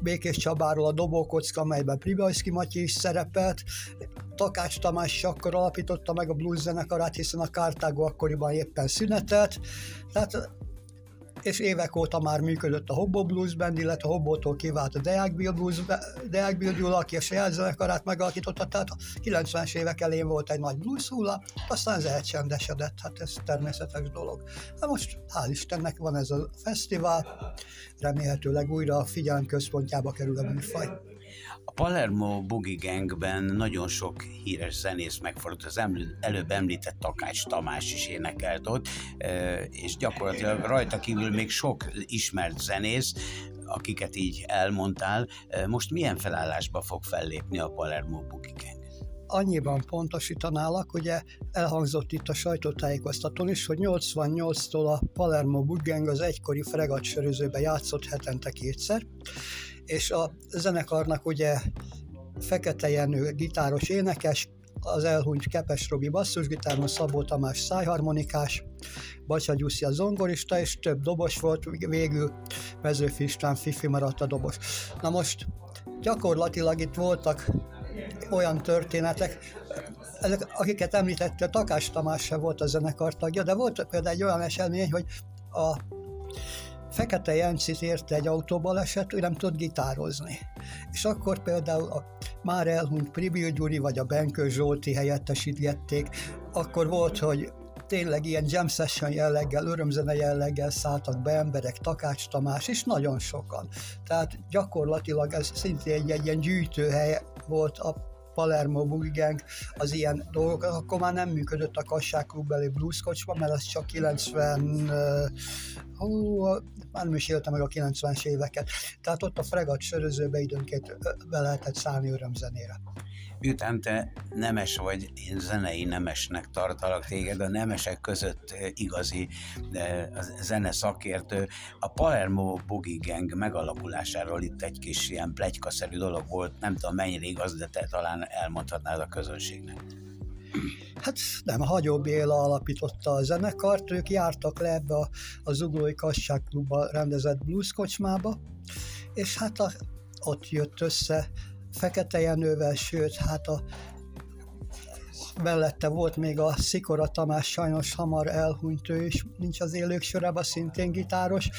Békés Csabáról a Dobókocka, amelyben Pribajszki Matyi is szerepelt. Takács Tamás akkor alapította meg a blues zenekarát, hiszen a Kártágó akkoriban éppen szünetelt. Tehát és évek óta már működött a Hobbo Blues Band, illetve a Hobbótól kivált a Deák Bill Blues, Deák Bill Gyula, aki a saját zenekarát megalakította, tehát a 90-es évek elén volt egy nagy blues hulla, aztán ez elcsendesedett, hát ez természetes dolog. Hát most hál' Istennek van ez a fesztivál, remélhetőleg újra a figyelem központjába kerül a műfaj. A Palermo Boogie Gangben nagyon sok híres zenész megfordult, az előbb említett Takács Tamás is énekelt ott, és gyakorlatilag rajta kívül még sok ismert zenész, akiket így elmondtál. Most milyen felállásba fog fellépni a Palermo Boogie Gang? annyiban pontosítanálak, ugye elhangzott itt a sajtótájékoztatón is, hogy 88-tól a Palermo Buggang az egykori fregatsörözőbe játszott hetente kétszer, és a zenekarnak ugye Fekete Jenő gitáros énekes, az elhunyt Kepes Robi basszusgitáron, Szabó Tamás szájharmonikás, Bacsa Gyuszi a zongorista, és több dobos volt, végül Mezőfi István Fifi maradt a dobos. Na most gyakorlatilag itt voltak olyan történetek, ezek, akiket említette, Takás Tamás se volt a zenekar tagja, de volt például egy olyan esemény, hogy a Fekete Jencit érte egy autóbaleset, ő nem tud gitározni. És akkor például a már elhunyt Pribil Gyuri vagy a Benkő Zsolti helyettesítgették, akkor volt, hogy tényleg ilyen jam session jelleggel, örömzene jelleggel szálltak be emberek, Takács Tamás, és nagyon sokan. Tehát gyakorlatilag ez szintén egy, egy ilyen gyűjtőhely volt a Palermo Boogie Gang, az ilyen dolgok, akkor már nem működött a Kassák Klubbeli Blues kocsma, mert az csak 90, hú, már nem is éltem meg a 90-es éveket. Tehát ott a fregat sörözőbe időnként be lehetett szállni örömzenére miután te nemes vagy, én zenei nemesnek tartalak téged, a nemesek között igazi zene szakértő. A Palermo Boogie Gang megalakulásáról itt egy kis ilyen plegykaszerű dolog volt, nem tudom mennyire igaz, de te talán elmondhatnád a közönségnek. Hát nem, Hagyó Béla alapította a zenekart, ők jártak le ebbe a, a Zuglói Kasság rendezett blues kocsmába, és hát a, ott jött össze Fekete Jenővel, sőt, hát a mellette volt még a Szikora Tamás, sajnos hamar elhunyt ő is, nincs az élők sorában, szintén gitáros,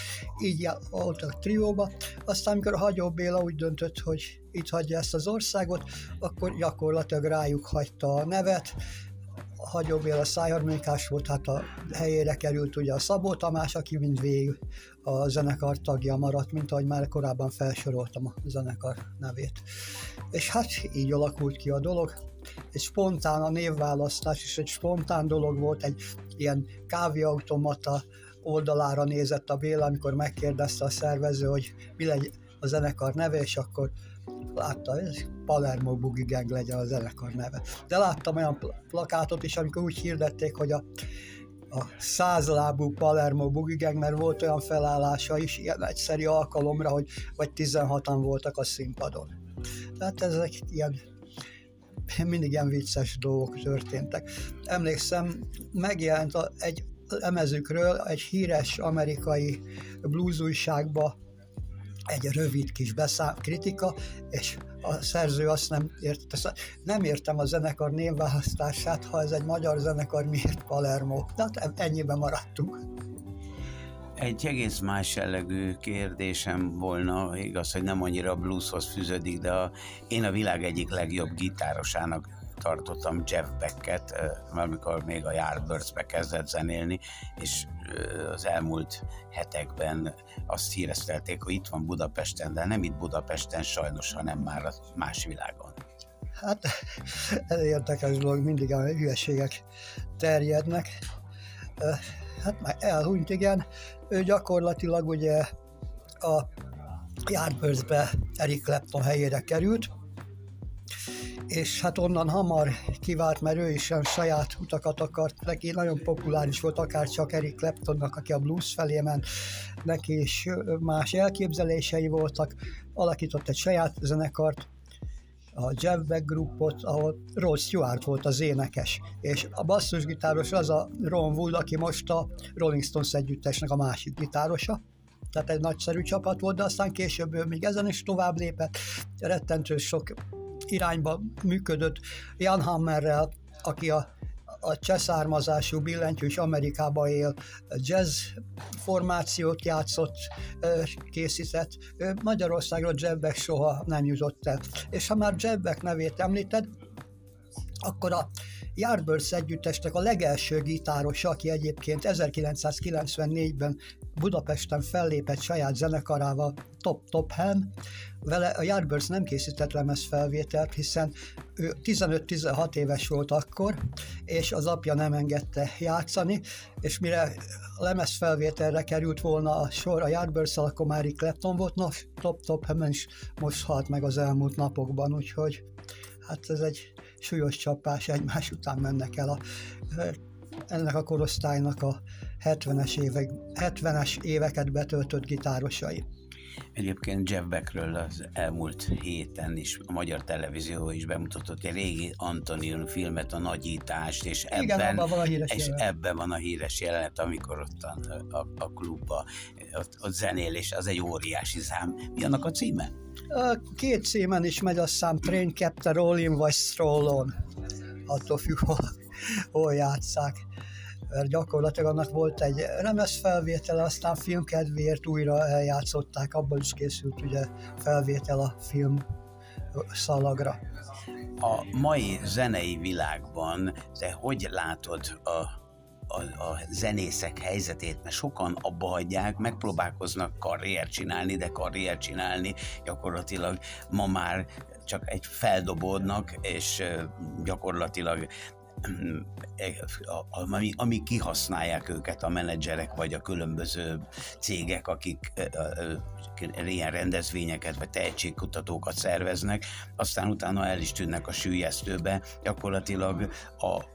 így voltak trióba. Aztán, amikor Hagyó Béla úgy döntött, hogy itt hagyja ezt az országot, akkor gyakorlatilag rájuk hagyta a nevet, Hagyó Béla szájharmonikás volt, hát a helyére került ugye a Szabó Tamás, aki mindvégig a zenekar tagja maradt, mint ahogy már korábban felsoroltam a zenekar nevét. És hát így alakult ki a dolog. Egy spontán a névválasztás is egy spontán dolog volt, egy ilyen kávéautomata oldalára nézett a Béla, amikor megkérdezte a szervező, hogy mi legyen a zenekar neve, és akkor látta, hogy Palermo Boogie Gang legyen a zenekar neve. De láttam olyan plakátot is, amikor úgy hirdették, hogy a a százlábú Palermo Boogie Gang, mert volt olyan felállása is, ilyen egyszerű alkalomra, hogy vagy 16-an voltak a színpadon. Tehát ezek ilyen mindig ilyen vicces dolgok történtek. Emlékszem, megjelent egy emezükről egy híres amerikai blues újságba egy rövid kis beszám, kritika, és a szerző azt nem érte. Nem értem a zenekar névválasztását, ha ez egy magyar zenekar, miért Palermo? Tehát ennyiben maradtunk. Egy egész más jellegű kérdésem volna, igaz, hogy nem annyira blueshoz fűződik, de a, én a világ egyik legjobb gitárosának tartottam Jeff Becket, amikor még a Yardbirds-be kezdett zenélni, és az elmúlt hetekben azt híreztelték, hogy itt van Budapesten, de nem itt Budapesten sajnos, hanem már más világon. Hát ez érdekes dolog, mindig a hülyeségek terjednek. Hát már elhunyt, igen. Ő gyakorlatilag ugye a Yardbirds-be Eric Clapton helyére került, és hát onnan hamar kivált, mert ő is olyan saját utakat akart, neki nagyon populáris volt, akár csak Eric Claptonnak, aki a blues felé ment, neki is más elképzelései voltak, alakított egy saját zenekart, a Jeff Beck grupot, ahol Rod Stewart volt az énekes, és a basszusgitáros az a Ron Wood, aki most a Rolling Stones együttesnek a másik gitárosa, tehát egy nagyszerű csapat volt, de aztán később ő még ezen is tovább lépett, rettentő sok irányba működött Jan Hammerrel, aki a a cseszármazású billentyűs Amerikába él, jazz formációt játszott, készített. Magyarországról Jebbek soha nem jutott el. És ha már Jebbek nevét említed, akkor a Yardbirds együttesnek a legelső gitárosa, aki egyébként 1994-ben Budapesten fellépett saját zenekarával, Top Top Ham, vele a Yardbirds nem készített lemez felvételt, hiszen ő 15-16 éves volt akkor, és az apja nem engedte játszani, és mire lemez felvételre került volna a sor a yardbirds akkor már Clapton volt, nos, Top Top Ham is most halt meg az elmúlt napokban, úgyhogy hát ez egy súlyos csapás, egymás után mennek el a, ennek a korosztálynak a 70-es, évek, 70-es éveket betöltött gitárosai. Egyébként Jeff Beckről az elmúlt héten is a magyar televízió is bemutatott egy régi Antonion filmet, a nagyítást, és ebben, Igen, van a híres és ebben van a híres jelenet, amikor ott a, a, a klubba ott, ott zenél, és az egy óriási szám. Mi annak a címe? Két címen is megy a szám, Train Captain Rollin vagy Stroll On. Attól függ, hol, hol játszák mert gyakorlatilag annak volt egy remes felvétele, aztán filmkedvéért újra eljátszották, abból is készült ugye felvétel a film szalagra. A mai zenei világban te hogy látod a a, a zenészek helyzetét, mert sokan abba hagyják, megpróbálkoznak karriert csinálni, de karriert csinálni gyakorlatilag ma már csak egy feldobódnak, és gyakorlatilag ami, ami kihasználják őket a menedzserek, vagy a különböző cégek, akik ilyen rendezvényeket, vagy tehetségkutatókat szerveznek, aztán utána el is tűnnek a sűjesztőbe, gyakorlatilag a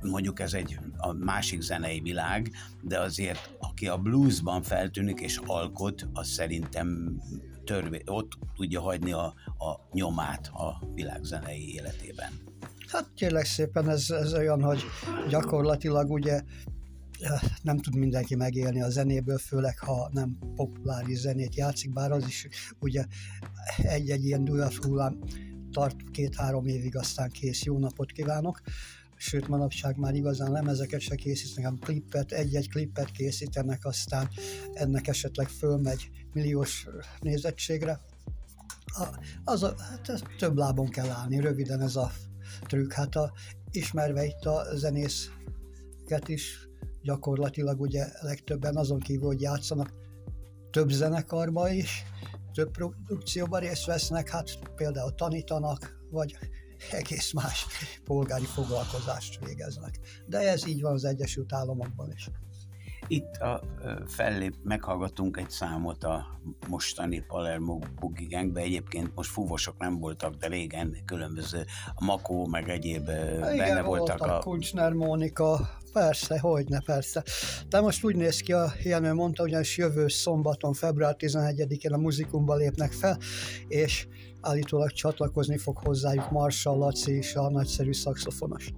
mondjuk ez egy a másik zenei világ, de azért aki a bluesban feltűnik és alkot, az szerintem törvé, ott tudja hagyni a, a nyomát a világ zenei életében. Hát kérlek szépen, ez, ez olyan, hogy gyakorlatilag ugye eh, nem tud mindenki megélni a zenéből, főleg ha nem populáris zenét játszik, bár az is ugye egy-egy ilyen hullám tart két-három évig, aztán kész, jó napot kívánok sőt manapság már igazán lemezeket se készítenek, hanem klippet, egy-egy klippet készítenek, aztán ennek esetleg fölmegy milliós nézettségre. Az a, hát több lábon kell állni, röviden ez a trükk. Hát a, ismerve itt a zenészket is, gyakorlatilag ugye legtöbben azon kívül, hogy játszanak több zenekarba is, több produkcióban részt vesznek, hát például tanítanak, vagy egész más polgári foglalkozást végeznek. De ez így van az Egyesült Államokban is. Itt a fellép, meghallgatunk egy számot a mostani Palermo Boogie Gangbe. Egyébként most fúvosok nem voltak, de régen különböző a Makó, meg egyéb Igen, benne voltak. voltak a... Kuncsner Mónika, persze, hogyne, persze. De most úgy néz ki, a Jenő mondta, ugyanis jövő szombaton, február 11-én a muzikumba lépnek fel, és állítólag csatlakozni fog hozzájuk Marshall Laci és a nagyszerű szakszofonos.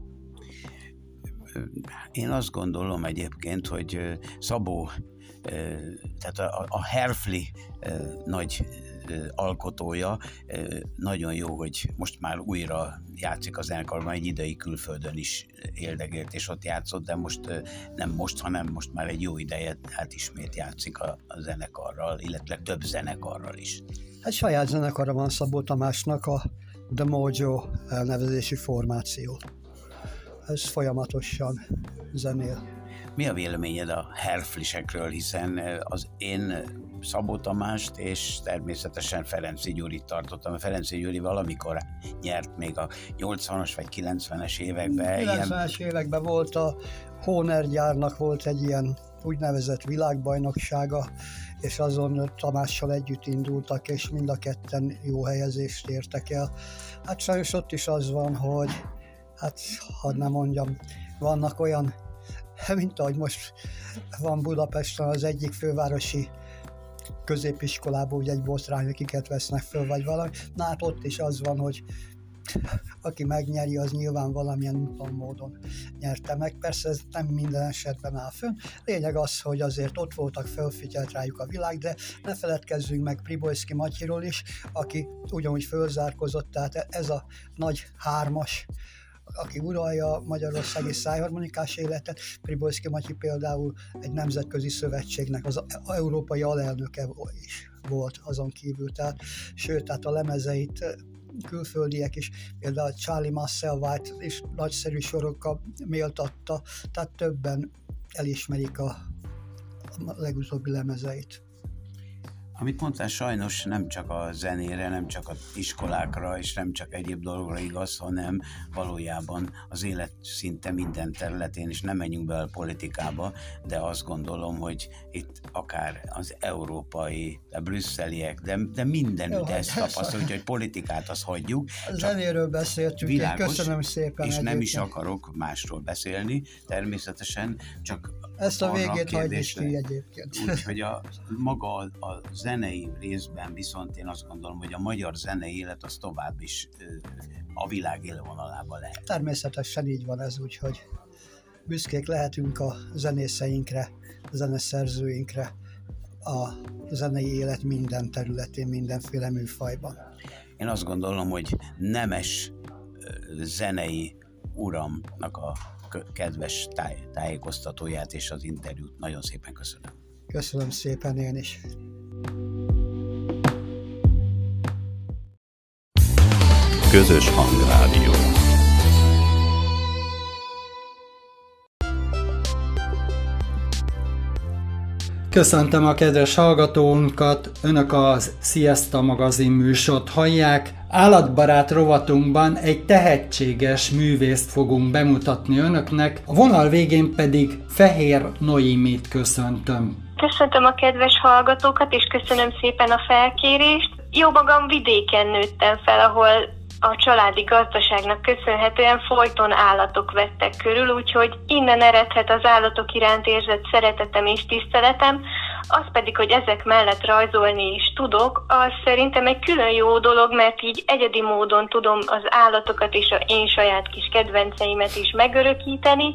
Én azt gondolom egyébként, hogy Szabó, tehát a, a Herfli nagy alkotója, nagyon jó, hogy most már újra játszik az zenekarban, egy idei külföldön is éldegélt, és ott játszott, de most nem most, hanem most már egy jó ideje, hát ismét játszik a, a zenekarral, illetve több zenekarral is. Egy saját zenekara van Szabó Tamásnak, a The Mojo elnevezési formáció. Ez folyamatosan zenél. Mi a véleményed a herflisekről, hiszen az én Szabó Tamást és természetesen Ferenci Gyurit tartottam. Ferenci Gyuri valamikor nyert még a 80-as vagy 90-es években. 90-es ilyen... években volt a Honer gyárnak volt egy ilyen úgynevezett világbajnoksága, és azon Tamással együtt indultak, és mind a ketten jó helyezést értek el. Hát sajnos ott is az van, hogy hát hadd nem mondjam, vannak olyan, mint ahogy most van Budapesten az egyik fővárosi középiskolában ugye egy botrány, akiket vesznek föl, vagy valami. Na hát ott is az van, hogy aki megnyeri, az nyilván valamilyen úton, módon nyerte meg. Persze ez nem minden esetben áll fönn. Lényeg az, hogy azért ott voltak, felfigyelt rájuk a világ, de ne feledkezzünk meg Pribojszki Matyiról is, aki ugyanúgy fölzárkozott, tehát ez a nagy hármas aki uralja magyarországi szájharmonikás életet. Pribojszki Matyi például egy nemzetközi szövetségnek az európai alelnöke is volt azon kívül, tehát sőt, tehát a lemezeit külföldiek is, például Charlie Musselwhite is nagyszerű sorokkal méltatta, tehát többen elismerik a, a legutóbbi lemezeit. Amit mondtál, sajnos nem csak a zenére, nem csak az iskolákra, és nem csak egyéb dologra igaz, hanem valójában az élet szinte minden területén, és nem menjünk be a politikába, de azt gondolom, hogy itt akár az európai, a brüsszeliek, de, de mindenütt ezt tapasztaljuk, hogy politikát azt hagyjuk. A zenéről beszéltünk, világos, köszönöm szépen. És egyébként. nem is akarok másról beszélni, természetesen, csak ezt a végét hagyj is ki egyébként. Úgyhogy a, maga a, a zenei részben viszont én azt gondolom, hogy a magyar zenei élet az tovább is a világ élvonalában lehet. Természetesen így van ez, úgyhogy büszkék lehetünk a zenészeinkre, a zeneszerzőinkre, a zenei élet minden területén, mindenféle műfajban. Én azt gondolom, hogy nemes zenei uramnak a kedves táj, tájékoztatóját és az interjút. Nagyon szépen köszönöm. Köszönöm szépen én is. Közös hangrádió. Köszöntöm a kedves hallgatónkat, Önök az Sziaszta magazin műsort hallják. Állatbarát rovatunkban egy tehetséges művészt fogunk bemutatni Önöknek, a vonal végén pedig Fehér Noémit köszöntöm. Köszöntöm a kedves hallgatókat, és köszönöm szépen a felkérést. Jó magam vidéken nőttem fel, ahol a családi gazdaságnak köszönhetően folyton állatok vettek körül, úgyhogy innen eredhet az állatok iránt érzett szeretetem és tiszteletem, az pedig, hogy ezek mellett rajzolni is tudok, az szerintem egy külön jó dolog, mert így egyedi módon tudom az állatokat és a én saját kis kedvenceimet is megörökíteni,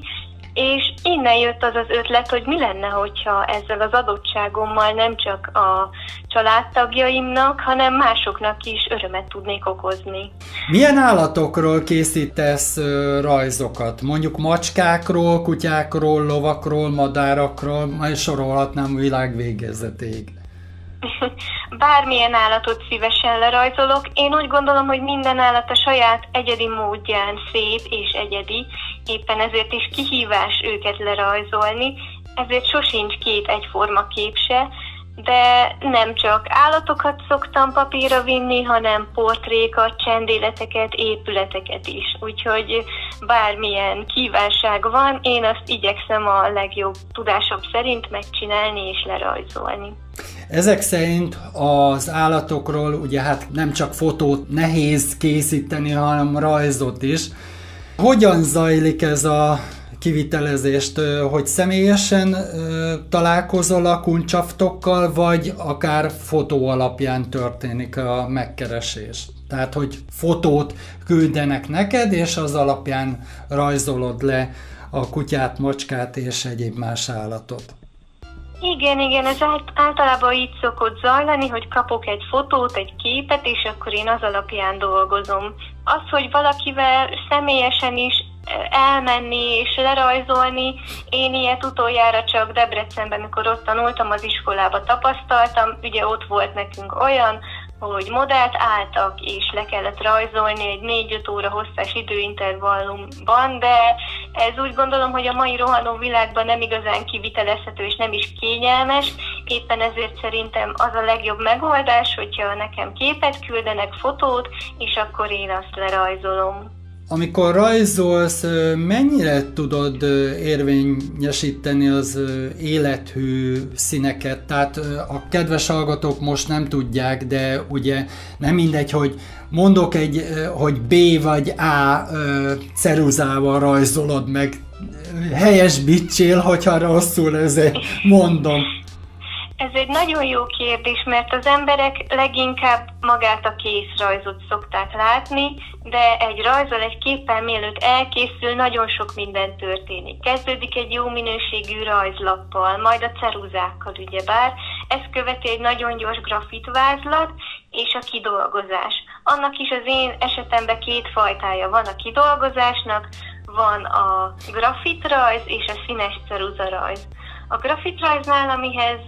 és innen jött az az ötlet, hogy mi lenne, hogyha ezzel az adottságommal nem csak a családtagjaimnak, hanem másoknak is örömet tudnék okozni. Milyen állatokról készítesz rajzokat? Mondjuk macskákról, kutyákról, lovakról, madárakról, majd sorolhatnám világ végezetéig. Bármilyen állatot szívesen lerajzolok. Én úgy gondolom, hogy minden állat a saját egyedi módján szép és egyedi, éppen ezért is kihívás őket lerajzolni, ezért sosincs két egyforma kép se, de nem csak állatokat szoktam papírra vinni, hanem portrékat, csendéleteket, épületeket is. Úgyhogy bármilyen kívánság van, én azt igyekszem a legjobb tudásom szerint megcsinálni és lerajzolni. Ezek szerint az állatokról ugye hát nem csak fotót nehéz készíteni, hanem rajzot is. Hogyan zajlik ez a kivitelezést, hogy személyesen találkozol a kuncsaftokkal, vagy akár fotó alapján történik a megkeresés? Tehát, hogy fotót küldenek neked, és az alapján rajzolod le a kutyát, macskát és egyéb más állatot. Igen, igen, ez általában így szokott zajlani, hogy kapok egy fotót, egy képet, és akkor én az alapján dolgozom. Az, hogy valakivel személyesen is elmenni és lerajzolni. Én ilyet utoljára csak Debrecenben, amikor ott tanultam az iskolába tapasztaltam. Ugye ott volt nekünk olyan, hogy modellt álltak, és le kellett rajzolni egy 4-5 óra hosszás időintervallumban, de ez úgy gondolom, hogy a mai rohanó világban nem igazán kivitelezhető és nem is kényelmes, éppen ezért szerintem az a legjobb megoldás, hogyha nekem képet küldenek, fotót, és akkor én azt lerajzolom. Amikor rajzolsz, mennyire tudod érvényesíteni az élethű színeket? Tehát a kedves hallgatók most nem tudják, de ugye nem mindegy, hogy mondok egy, hogy B vagy A ceruzával rajzolod meg. Helyes bicsél, hogyha rosszul ezért mondom. Ez egy nagyon jó kérdés, mert az emberek leginkább magát a készrajzot szokták látni, de egy rajzol egy képpel mielőtt elkészül, nagyon sok minden történik. Kezdődik egy jó minőségű rajzlappal, majd a ceruzákkal ugyebár. Ez követi egy nagyon gyors grafitvázlat és a kidolgozás. Annak is az én esetemben két fajtája van a kidolgozásnak, van a grafitrajz és a színes ceruzarajz. A grafitrajznál, amihez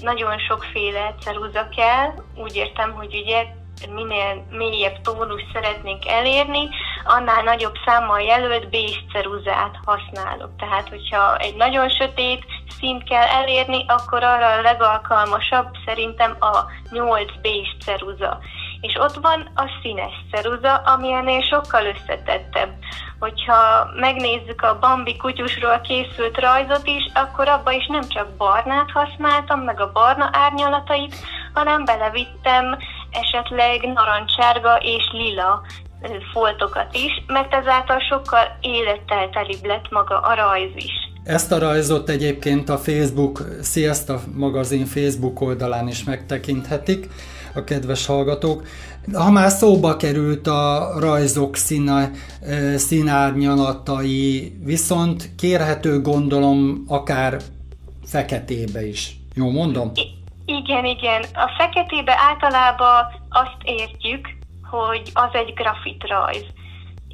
nagyon sokféle ceruza kell, úgy értem, hogy ugye minél mélyebb tónus szeretnénk elérni, annál nagyobb számmal jelölt bés ceruzát használok. Tehát, hogyha egy nagyon sötét szint kell elérni, akkor arra a legalkalmasabb szerintem a 8 bés ceruza. És ott van a színes ceruza, ami ennél sokkal összetettebb hogyha megnézzük a Bambi kutyusról készült rajzot is, akkor abba is nem csak barnát használtam, meg a barna árnyalatait, hanem belevittem esetleg narancsárga és lila foltokat is, mert ezáltal sokkal élettel telibb lett maga a rajz is. Ezt a rajzot egyébként a Facebook, Sziasztok magazin Facebook oldalán is megtekinthetik a kedves hallgatók. Ha már szóba került a rajzok színe, színárnyalatai, viszont kérhető gondolom akár feketébe is. Jó mondom? Igen, igen. A feketébe általában azt értjük, hogy az egy grafitrajz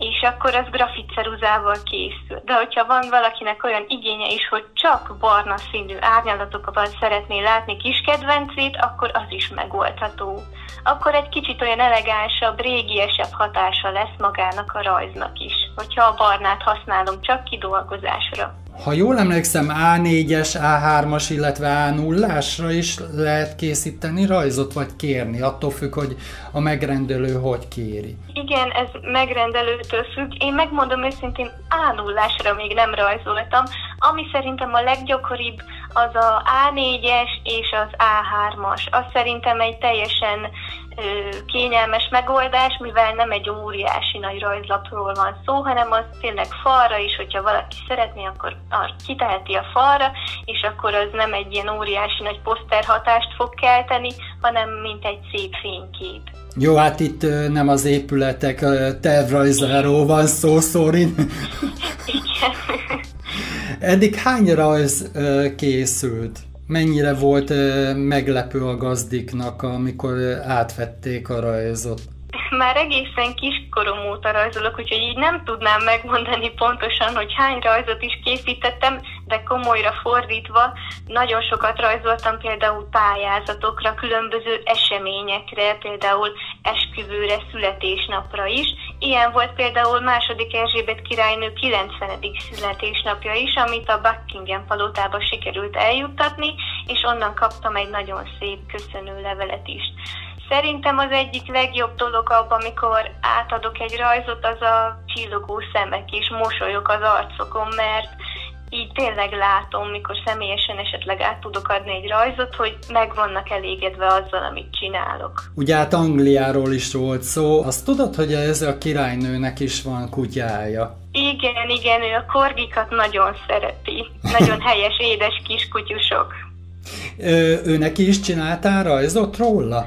és akkor az grafitceruzával készül. De hogyha van valakinek olyan igénye is, hogy csak barna színű árnyalatokban szeretné látni kis kedvencét, akkor az is megoldható. Akkor egy kicsit olyan elegánsabb, régiesebb hatása lesz magának a rajznak is, hogyha a barnát használom csak kidolgozásra. Ha jól emlékszem, A4-es, A3-as, illetve A0-ásra is lehet készíteni rajzot, vagy kérni, attól függ, hogy a megrendelő hogy kéri. Igen, ez megrendelőtől függ. Én megmondom őszintén, A0-ásra még nem rajzoltam. Ami szerintem a leggyakoribb, az a A4-es és az A3-as. Az szerintem egy teljesen kényelmes megoldás, mivel nem egy óriási nagy rajzlapról van szó, hanem az tényleg falra is, hogyha valaki szeretné, akkor kiteheti a falra, és akkor az nem egy ilyen óriási nagy poszter hatást fog kelteni, hanem mint egy szép fénykép. Jó, hát itt nem az épületek tervrajzáról van szó, Szorin. Igen. Eddig hány rajz készült? mennyire volt meglepő a gazdiknak, amikor átvették a rajzot? Már egészen kiskorom óta rajzolok, úgyhogy így nem tudnám megmondani pontosan, hogy hány rajzot is készítettem, de komolyra fordítva nagyon sokat rajzoltam például pályázatokra, különböző eseményekre, például esküvőre, születésnapra is. Ilyen volt például második Erzsébet királynő 90. születésnapja is, amit a Buckingham palotába sikerült eljuttatni, és onnan kaptam egy nagyon szép köszönő levelet is. Szerintem az egyik legjobb dolog abban, amikor átadok egy rajzot, az a csillogó szemek és mosolyok az arcokon, mert így tényleg látom, mikor személyesen esetleg át tudok adni egy rajzot, hogy meg vannak elégedve azzal, amit csinálok. Ugye hát Angliáról is volt szó, azt tudod, hogy ez a királynőnek is van kutyája? Igen, igen, ő a korgikat nagyon szereti. Nagyon helyes, édes kiskutyusok. Ö, ő neki is csináltál rajzot róla?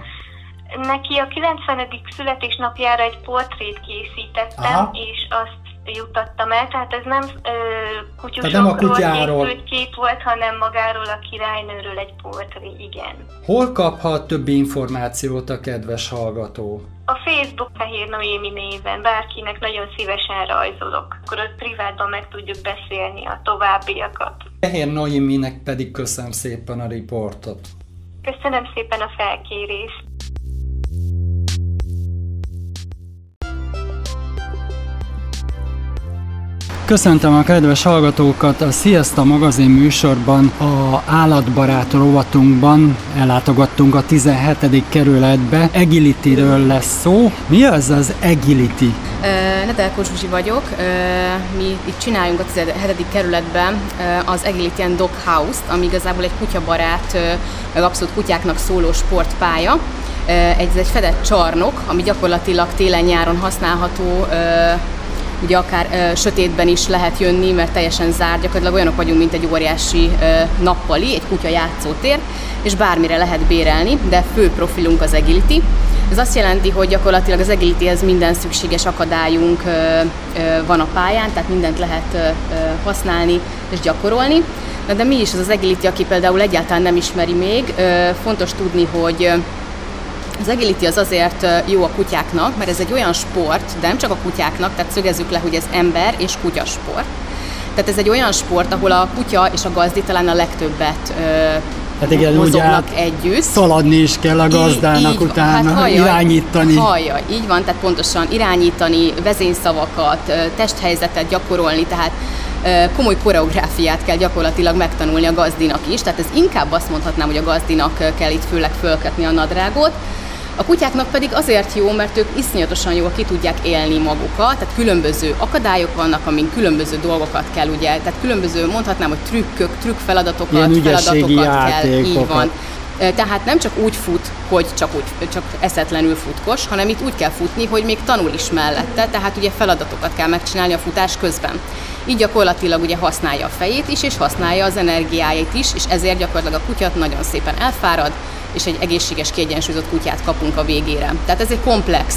Neki a 90. születésnapjára egy portrét készítettem, Aha. és azt juttattam el, tehát ez nem ö, kutyusokról nem a kutyáról. készült kép volt, hanem magáról a királynőről egy portré, igen. Hol kaphat többi információt a kedves hallgató? A Facebook Fehér Noémi néven, bárkinek nagyon szívesen rajzolok, akkor ott privátban meg tudjuk beszélni a továbbiakat. Fehér Noéminek pedig köszönöm szépen a riportot. Köszönöm szépen a felkérést. Köszöntöm a kedves hallgatókat a Sziaszta magazin műsorban, a állatbarát rovatunkban ellátogattunk a 17. kerületbe. Agility-ről lesz szó. Mi az az Agility? Nedelko Zsuzsi vagyok. Mi itt csináljunk a 17. kerületben az Agility and Dog House-t, ami igazából egy kutyabarát, meg abszolút kutyáknak szóló sportpálya. Ez egy fedett csarnok, ami gyakorlatilag télen-nyáron használható ugye akár ö, sötétben is lehet jönni, mert teljesen zárt, gyakorlatilag olyanok vagyunk, mint egy óriási ö, nappali, egy kutya játszótér, és bármire lehet bérelni, de fő profilunk az agility. Ez azt jelenti, hogy gyakorlatilag az agilityhez minden szükséges akadályunk ö, ö, van a pályán, tehát mindent lehet ö, használni és gyakorolni. Na de mi is az az agility, aki például egyáltalán nem ismeri még, ö, fontos tudni, hogy az agility az azért jó a kutyáknak, mert ez egy olyan sport, de nem csak a kutyáknak, tehát szögezzük le, hogy ez ember és kutyasport. Tehát ez egy olyan sport, ahol a kutya és a gazdi talán a legtöbbet Hát igen, ugye hát együtt. Szaladni is kell a gazdának így, utána, hát hallja, irányítani. Hallja, így van, tehát pontosan irányítani, vezényszavakat, testhelyzetet gyakorolni, tehát komoly koreográfiát kell gyakorlatilag megtanulni a gazdinak is, tehát ez inkább azt mondhatnám, hogy a gazdinak kell itt főleg fölkötni a nadrágot, a kutyáknak pedig azért jó, mert ők iszonyatosan jól ki tudják élni magukat, tehát különböző akadályok vannak, amin különböző dolgokat kell, ugye, tehát különböző, mondhatnám, hogy trükkök, trükk feladatokat, feladatokat kell, így van. Tehát nem csak úgy fut, hogy csak, úgy, csak eszetlenül futkos, hanem itt úgy kell futni, hogy még tanul is mellette, tehát ugye feladatokat kell megcsinálni a futás közben. Így gyakorlatilag ugye használja a fejét is, és használja az energiáit is, és ezért gyakorlatilag a kutya nagyon szépen elfárad, és egy egészséges, kiegyensúlyozott kutyát kapunk a végére. Tehát ez egy komplex,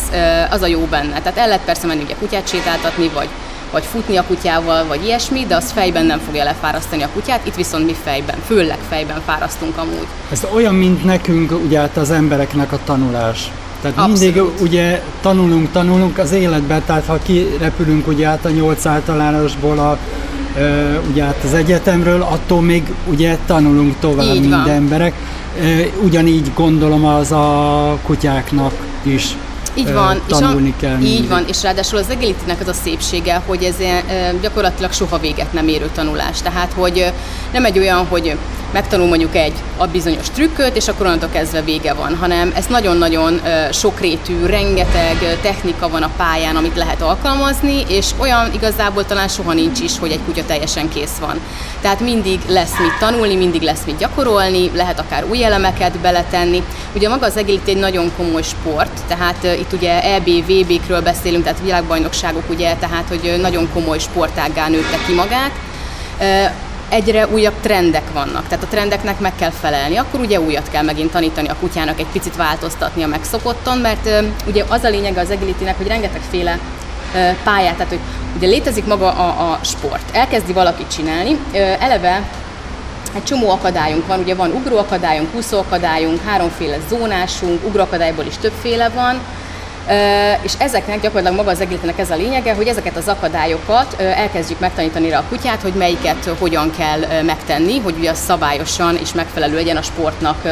az a jó benne. Tehát el lehet persze menni ugye kutyát sétáltatni, vagy vagy futni a kutyával, vagy ilyesmi, de az fejben nem fogja lefárasztani a kutyát, itt viszont mi fejben, főleg fejben fárasztunk amúgy. Ez olyan, mint nekünk, ugye hát az embereknek a tanulás. Tehát Abszolút. mindig ugye tanulunk, tanulunk az életben, tehát ha kirepülünk ugye át a nyolc általánosból a, ugye át az egyetemről, attól még ugye tanulunk tovább, Így mint van. emberek. Ugyanígy gondolom az a kutyáknak is. Így van, tanulni és kell. a, mindig. Így van, és ráadásul az agility az a szépsége, hogy ez ilyen, gyakorlatilag soha véget nem érő tanulás. Tehát, hogy nem egy olyan, hogy megtanul mondjuk egy a bizonyos trükköt, és akkor onnantól kezdve vége van, hanem ez nagyon-nagyon sokrétű, rengeteg technika van a pályán, amit lehet alkalmazni, és olyan igazából talán soha nincs is, hogy egy kutya teljesen kész van. Tehát mindig lesz mit tanulni, mindig lesz mit gyakorolni, lehet akár új elemeket beletenni. Ugye maga az agility egy nagyon komoly sport, tehát itt ugye EB, VB-kről beszélünk, tehát világbajnokságok, ugye, tehát hogy nagyon komoly sportággá nőtte ki magát. Egyre újabb trendek vannak, tehát a trendeknek meg kell felelni, akkor ugye újat kell megint tanítani a kutyának, egy picit változtatni a megszokottan, mert ugye az a lényege az agility hogy rengetegféle pályát, tehát hogy ugye létezik maga a, a sport, elkezdi valaki csinálni, eleve egy csomó akadályunk van, ugye van ugróakadályunk, úszóakadályunk, háromféle zónásunk, ugróakadályból is többféle van, és ezeknek gyakorlatilag maga az egésznek ez a lényege, hogy ezeket az akadályokat elkezdjük megtanítani rá a kutyát, hogy melyiket hogyan kell megtenni, hogy ugye szabályosan és megfelelő legyen a sportnak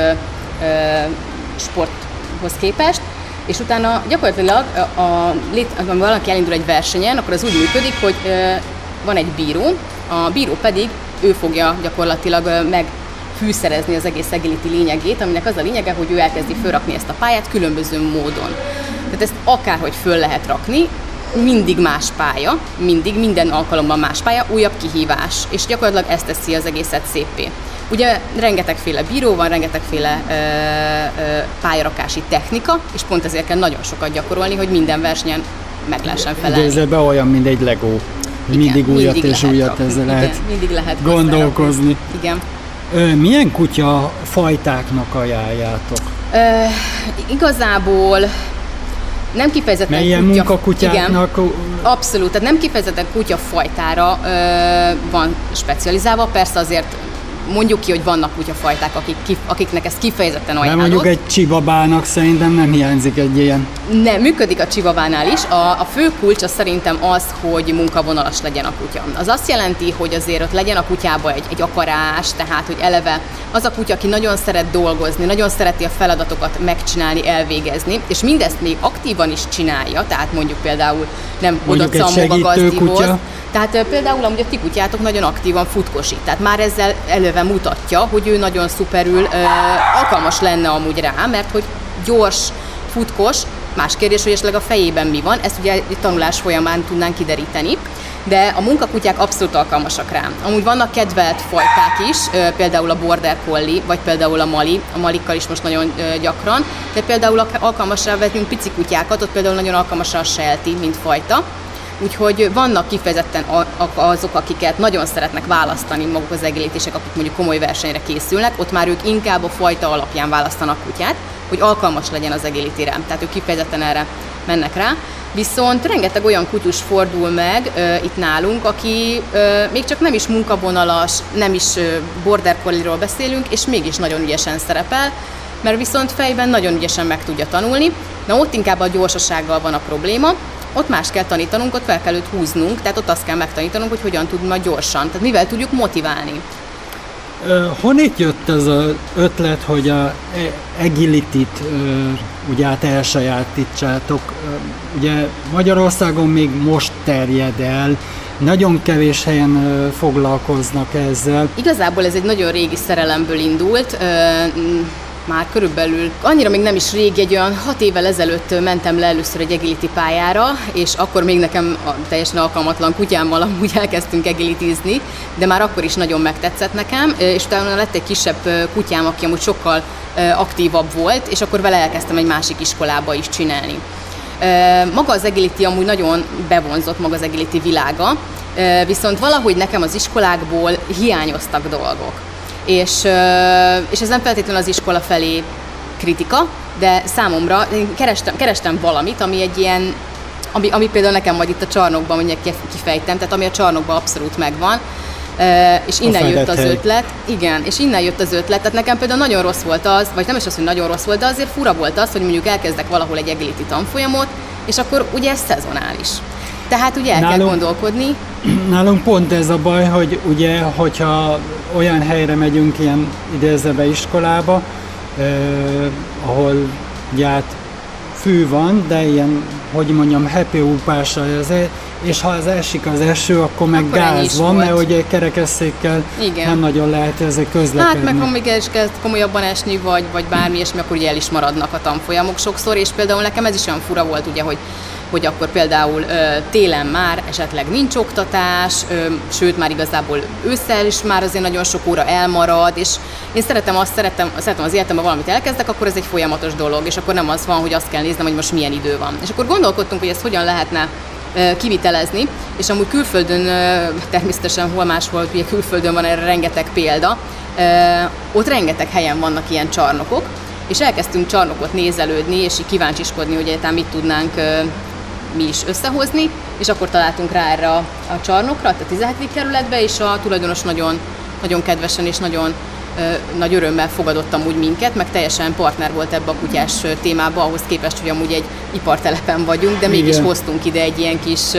sporthoz képest, és utána gyakorlatilag, a, a, a, valaki elindul egy versenyen, akkor az úgy működik, hogy van egy bíró, a bíró pedig ő fogja gyakorlatilag meg fűszerezni az egész agility lényegét, aminek az a lényege, hogy ő elkezdi fölrakni ezt a pályát különböző módon. Tehát ezt akárhogy föl lehet rakni, mindig más pálya, mindig, minden alkalommal más pálya, újabb kihívás, és gyakorlatilag ezt teszi az egészet szépé. Ugye rengetegféle bíró van, rengetegféle ö, ö, pályarakási technika, és pont ezért kell nagyon sokat gyakorolni, hogy minden versenyen meg lehessen felelni. Be olyan, mint egy. Mindig Igen, újat mindig és újat rakni. ezzel Igen, lehet mindig lehet gondolkozni. Igen. Ö, milyen kutya fajtáknak ajánljátok? Ö, igazából nem kifejezetten Mert ilyen kutya, munkakutyáknak... Igen, abszolút, tehát nem kifejezetten kutyafajtára ö, van specializálva, persze azért mondjuk ki, hogy vannak kutyafajták, akik, kif, akiknek ez kifejezetten Mert ajánlott. mondjuk egy csibabának szerintem nem hiányzik egy ilyen. Nem, működik a csivavánál is. A, a fő kulcs az szerintem az, hogy munkavonalas legyen a kutya. Az azt jelenti, hogy azért ott legyen a kutyába egy, egy akarás, tehát hogy eleve az a kutya, aki nagyon szeret dolgozni, nagyon szereti a feladatokat megcsinálni, elvégezni, és mindezt még aktívan is csinálja, tehát mondjuk például nem Mondjuk oda egy segítő kutya. Tehát például amúgy a ti kutyátok nagyon aktívan futkosít, tehát már ezzel eleve mutatja, hogy ő nagyon szuperül alkalmas lenne amúgy rá, mert hogy gyors, futkos, más kérdés, hogy esetleg a fejében mi van, ezt ugye egy tanulás folyamán tudnánk kideríteni, de a munkakutyák abszolút alkalmasak rá. Amúgy vannak kedvelt fajták is, például a Border Collie, vagy például a Mali, a Malikkal is most nagyon gyakran, de például alkalmasra vetünk pici kutyákat, ott például nagyon alkalmas a Sheltie, mint fajta, Úgyhogy vannak kifejezetten azok, akiket nagyon szeretnek választani maguk az egélítések, akik mondjuk komoly versenyre készülnek, ott már ők inkább a fajta alapján választanak kutyát, hogy alkalmas legyen az egélítére. Tehát ők kifejezetten erre mennek rá. Viszont rengeteg olyan kutyus fordul meg ö, itt nálunk, aki ö, még csak nem is munkavonalas, nem is ö, border collie-ról beszélünk, és mégis nagyon ügyesen szerepel, mert viszont fejben nagyon ügyesen meg tudja tanulni. Na ott inkább a gyorsasággal van a probléma, ott más kell tanítanunk, ott fel kell őt húznunk, tehát ott azt kell megtanítanunk, hogy hogyan tud majd gyorsan, tehát mivel tudjuk motiválni. Ö, Honnét jött ez az ötlet, hogy a e- agility-t ugye át elsajátítsátok? Ugye Magyarországon még most terjed el, nagyon kevés helyen foglalkoznak ezzel. Igazából ez egy nagyon régi szerelemből indult, már körülbelül, annyira még nem is régi, egy olyan hat évvel ezelőtt mentem le először egy agility pályára, és akkor még nekem a teljesen alkalmatlan kutyámmal amúgy elkezdtünk agilitízni, de már akkor is nagyon megtetszett nekem, és utána lett egy kisebb kutyám, aki amúgy sokkal aktívabb volt, és akkor vele elkezdtem egy másik iskolába is csinálni. Maga az agility amúgy nagyon bevonzott maga az agility világa, viszont valahogy nekem az iskolákból hiányoztak dolgok. És, és ez nem feltétlenül az iskola felé kritika, de számomra én kerestem, kerestem valamit, ami egy ilyen, ami, ami például nekem majd itt a csarnokban mondjuk kifejtem, tehát ami a csarnokban abszolút megvan, és innen A jött az hely. ötlet, igen, és innen jött az ötlet, tehát nekem például nagyon rossz volt az, vagy nem is az, hogy nagyon rossz volt, de azért fura volt az, hogy mondjuk elkezdek valahol egy agility tanfolyamot, és akkor ugye ez szezonális. Tehát ugye el kell Nálunk- gondolkodni, Nálunk pont ez a baj, hogy ugye, hogyha olyan helyre megyünk ilyen idézőbe iskolába, eh, ahol ugye hát fű van, de ilyen, hogy mondjam, happy upása, és ha az esik az eső, akkor meg akkor gáz van, volt. mert ugye kerekesszékkel Igen. nem nagyon lehet ezek közlekedni. Hát meg ha még is kezd komolyabban esni, vagy, vagy bármi és akkor ugye el is maradnak a tanfolyamok sokszor, és például nekem ez is olyan fura volt, ugye, hogy hogy akkor például télen már esetleg nincs oktatás, sőt már igazából ősszel is már azért nagyon sok óra elmarad, és én szeretem azt, szeretem, szeretem az életemben valamit elkezdek, akkor ez egy folyamatos dolog, és akkor nem az van, hogy azt kell néznem, hogy most milyen idő van. És akkor gondolkodtunk, hogy ezt hogyan lehetne kivitelezni, és amúgy külföldön, természetesen hol máshol, ugye külföldön van erre rengeteg példa, ott rengeteg helyen vannak ilyen csarnokok, és elkezdtünk csarnokot nézelődni, és így kíváncsiskodni, hogy egyáltalán mit tudnánk mi is összehozni, és akkor találtunk rá erre a, a csarnokra, a 17. kerületbe, és a tulajdonos nagyon, nagyon kedvesen és nagyon nagy örömmel fogadottam úgy minket, meg teljesen partner volt ebbe a kutyás témába, ahhoz képest, hogy amúgy egy ipartelepen vagyunk, de mégis Igen. hoztunk ide egy ilyen kis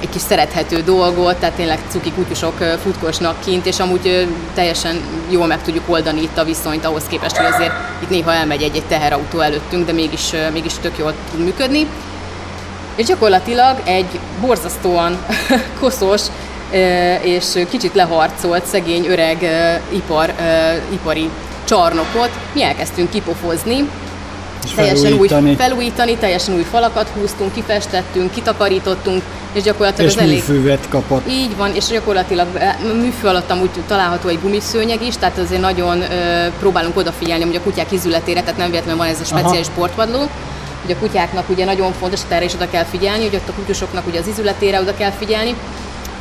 egy kis szerethető dolgot, tehát tényleg cuki kutyusok futkosnak kint, és amúgy teljesen jól meg tudjuk oldani itt a viszonyt ahhoz képest, hogy azért itt néha elmegy egy-egy teherautó előttünk, de mégis, mégis tök jól tud működni. És gyakorlatilag egy borzasztóan koszos és kicsit leharcolt szegény öreg ipar, ipari csarnokot mi elkezdtünk kipofozni, és teljesen felújítani. új felújítani, teljesen új falakat húztunk, kifestettünk, kitakarítottunk, és gyakorlatilag és az elég... műfűvet kapott. Így van, és gyakorlatilag műfű alatt amúgy található egy gumiszőnyeg is, tehát azért nagyon ö, próbálunk odafigyelni hogy a kutyák izületére, tehát nem véletlenül van ez a speciális Aha. sportvadló, hogy a kutyáknak ugye nagyon fontos, erre is oda kell figyelni, hogy ott a kutyusoknak ugye az izületére oda kell figyelni,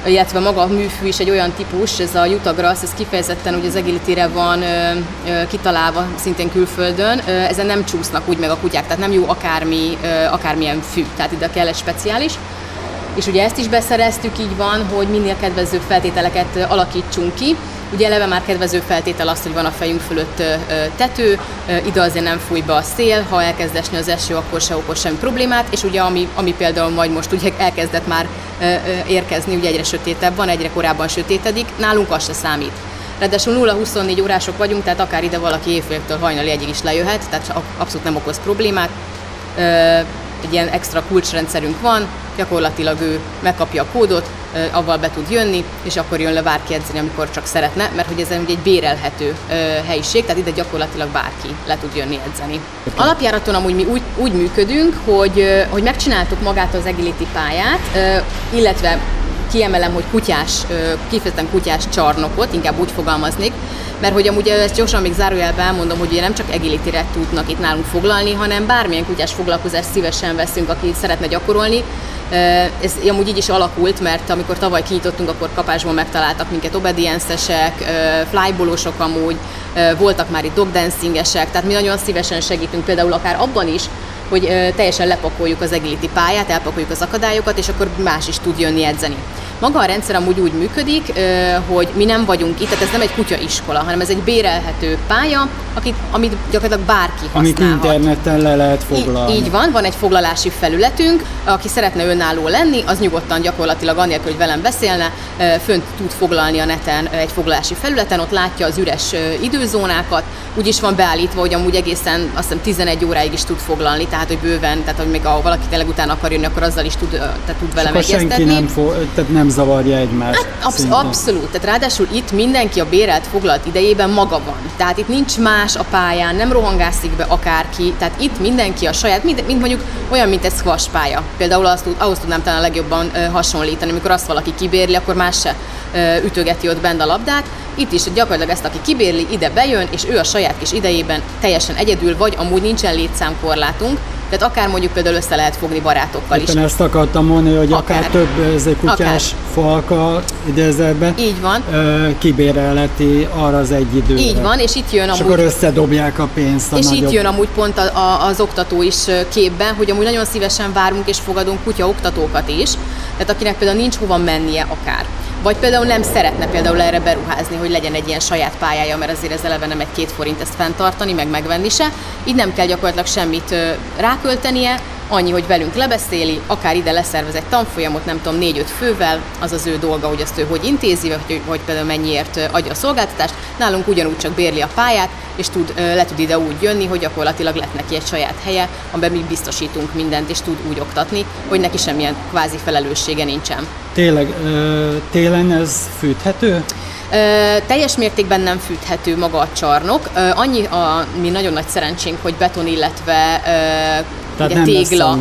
illetve maga a műfű is egy olyan típus, ez a Jutagrass, ez kifejezetten ugye az agility van ö, ö, kitalálva szintén külföldön, ö, ezen nem csúsznak úgy meg a kutyák, tehát nem jó akármi, ö, akármilyen fű, tehát ide kell egy speciális. És ugye ezt is beszereztük, így van, hogy minél kedvezőbb feltételeket alakítsunk ki, Ugye eleve már kedvező feltétel az, hogy van a fejünk fölött tető, ide azért nem fúj be a szél, ha elkezd esni az eső, akkor se okoz semmi problémát, és ugye ami, ami például majd most ugye elkezdett már érkezni, ugye egyre sötétebb van, egyre korábban sötétedik, nálunk az se számít. Ráadásul 0-24 órások vagyunk, tehát akár ide valaki évféltől hajnali egyig is lejöhet, tehát abszolút nem okoz problémát egy ilyen extra kulcsrendszerünk van, gyakorlatilag ő megkapja a kódot, avval be tud jönni, és akkor jön le bárki edzeni, amikor csak szeretne, mert hogy ez egy bédelhető helyiség, tehát ide gyakorlatilag bárki le tud jönni edzeni. Alapjáraton amúgy mi úgy, úgy működünk, hogy, hogy megcsináltuk magát az agility pályát, illetve kiemelem, hogy kutyás, kifejezetten kutyás csarnokot, inkább úgy fogalmaznék, mert hogy amúgy ezt gyorsan még zárójelben elmondom, hogy ugye nem csak agility tudnak itt nálunk foglalni, hanem bármilyen kutyás foglalkozást szívesen veszünk, aki szeretne gyakorolni. Ez amúgy így is alakult, mert amikor tavaly kinyitottunk, akkor kapásból megtaláltak minket obedience-esek, flybolosok amúgy, voltak már itt dogdancingesek, tehát mi nagyon szívesen segítünk például akár abban is, hogy teljesen lepakoljuk az agility pályát, elpakoljuk az akadályokat, és akkor más is tud jönni edzeni. Maga a rendszer amúgy úgy működik, hogy mi nem vagyunk itt, tehát ez nem egy kutyaiskola, hanem ez egy bérelhető pálya, akit, amit gyakorlatilag bárki használhat. Amit interneten le lehet foglalni. Így, így van, van egy foglalási felületünk, aki szeretne önálló lenni, az nyugodtan gyakorlatilag annélkül, hogy velem beszélne, fönt tud foglalni a neten egy foglalási felületen, ott látja az üres időzónákat, úgy is van beállítva, hogy amúgy egészen azt hiszem 11 óráig is tud foglalni, tehát hogy bőven, tehát hogy még ha valaki tényleg utána akar jönni, akkor azzal is tud, tehát tud velem egyeztetni. senki nem, fo- tehát nem zavarja egymást. Hát, absz- abszolút, tehát ráadásul itt mindenki a bérelt foglalt idejében maga van. Tehát itt nincs más a pályán, nem rohangászik be akárki, tehát itt mindenki a saját, mint, mint mondjuk olyan, mint egy squash pálya. Például azt, ahhoz tudnám talán a legjobban hasonlítani, amikor azt valaki kibérli, akkor más se ütögeti ott bent a labdát. Itt is gyakorlatilag ezt, aki kibérli, ide bejön, és ő a saját kis idejében teljesen egyedül, vagy amúgy nincsen létszámkorlátunk, tehát akár mondjuk például össze lehet fogni barátokkal Éppen is. ezt akartam mondani, hogy akár, akár több ez egy kutyás akár. falka idézetben Így van. kibérelheti arra az egy időre. Így van, és itt jön és amúgy... akkor összedobják a pénzt a És nagyobb... itt jön amúgy pont a, a, az oktató is képben, hogy amúgy nagyon szívesen várunk és fogadunk kutya oktatókat is, tehát akinek például nincs hova mennie akár vagy például nem szeretne például erre beruházni, hogy legyen egy ilyen saját pályája, mert azért ez eleve nem egy két forint ezt fenntartani, meg megvenni se. Így nem kell gyakorlatilag semmit ráköltenie, annyi, hogy velünk lebeszéli, akár ide leszervez egy tanfolyamot, nem tudom, négy-öt fővel, az az ő dolga, hogy azt ő hogy intézi, vagy, vagy például mennyiért adja a szolgáltatást. Nálunk ugyanúgy csak bérli a pályát, és tud, le tud ide úgy jönni, hogy gyakorlatilag lett neki egy saját helye, amiben mi biztosítunk mindent, és tud úgy oktatni, hogy neki semmilyen kvázi felelőssége nincsen. Tényleg, télen ez fűthető? Ö, teljes mértékben nem fűthető maga a csarnok. Ö, annyi a mi nagyon nagy szerencsénk, hogy beton, illetve ö, Tehát ugye, nem tégla.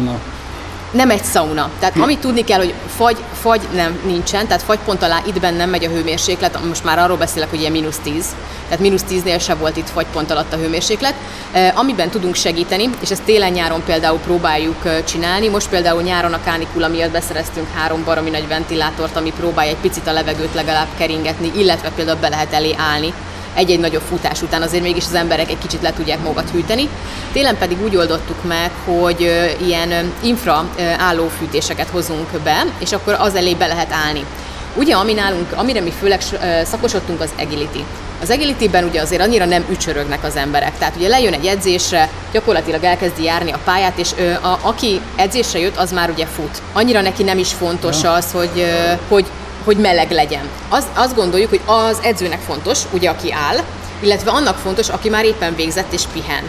Nem egy szauna. Tehát hm. amit tudni kell, hogy fagy, fagy nem nincsen, tehát fagypont alá itt bennem megy a hőmérséklet, most már arról beszélek, hogy ilyen mínusz 10, tehát mínusz 10-nél se volt itt fagypont alatt a hőmérséklet. Amiben tudunk segíteni, és ezt télen-nyáron például próbáljuk csinálni, most például nyáron a kánikula miatt beszereztünk három baromi nagy ventilátort, ami próbálja egy picit a levegőt legalább keringetni, illetve például be lehet elé állni egy-egy nagyobb futás után azért mégis az emberek egy kicsit le tudják magukat hűteni. Télen pedig úgy oldottuk meg, hogy ilyen infra állófűtéseket hozunk be, és akkor az elé be lehet állni. Ugye, ami nálunk, amire mi főleg szakosodtunk, az agility. Az agility-ben ugye azért annyira nem ücsörögnek az emberek. Tehát ugye lejön egy edzésre, gyakorlatilag elkezdi járni a pályát, és ö, a, aki edzésre jött, az már ugye fut. Annyira neki nem is fontos az, hogy, ö, hogy hogy meleg legyen. Az, azt gondoljuk, hogy az edzőnek fontos, ugye aki áll, illetve annak fontos, aki már éppen végzett és pihen.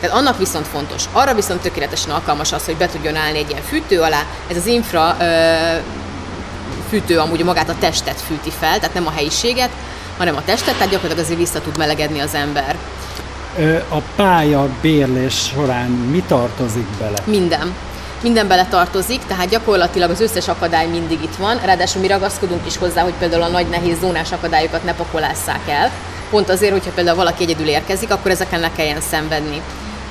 Tehát annak viszont fontos. Arra viszont tökéletesen alkalmas az, hogy be tudjon állni egy ilyen fűtő alá. Ez az infra ö, fűtő amúgy magát a testet fűti fel, tehát nem a helyiséget, hanem a testet, tehát gyakorlatilag azért vissza tud melegedni az ember. A pálya bérlés során mi tartozik bele? Minden minden bele tartozik, tehát gyakorlatilag az összes akadály mindig itt van, ráadásul mi ragaszkodunk is hozzá, hogy például a nagy nehéz zónás akadályokat ne pakolásszák el, pont azért, hogyha például valaki egyedül érkezik, akkor ezeken ne kelljen szenvedni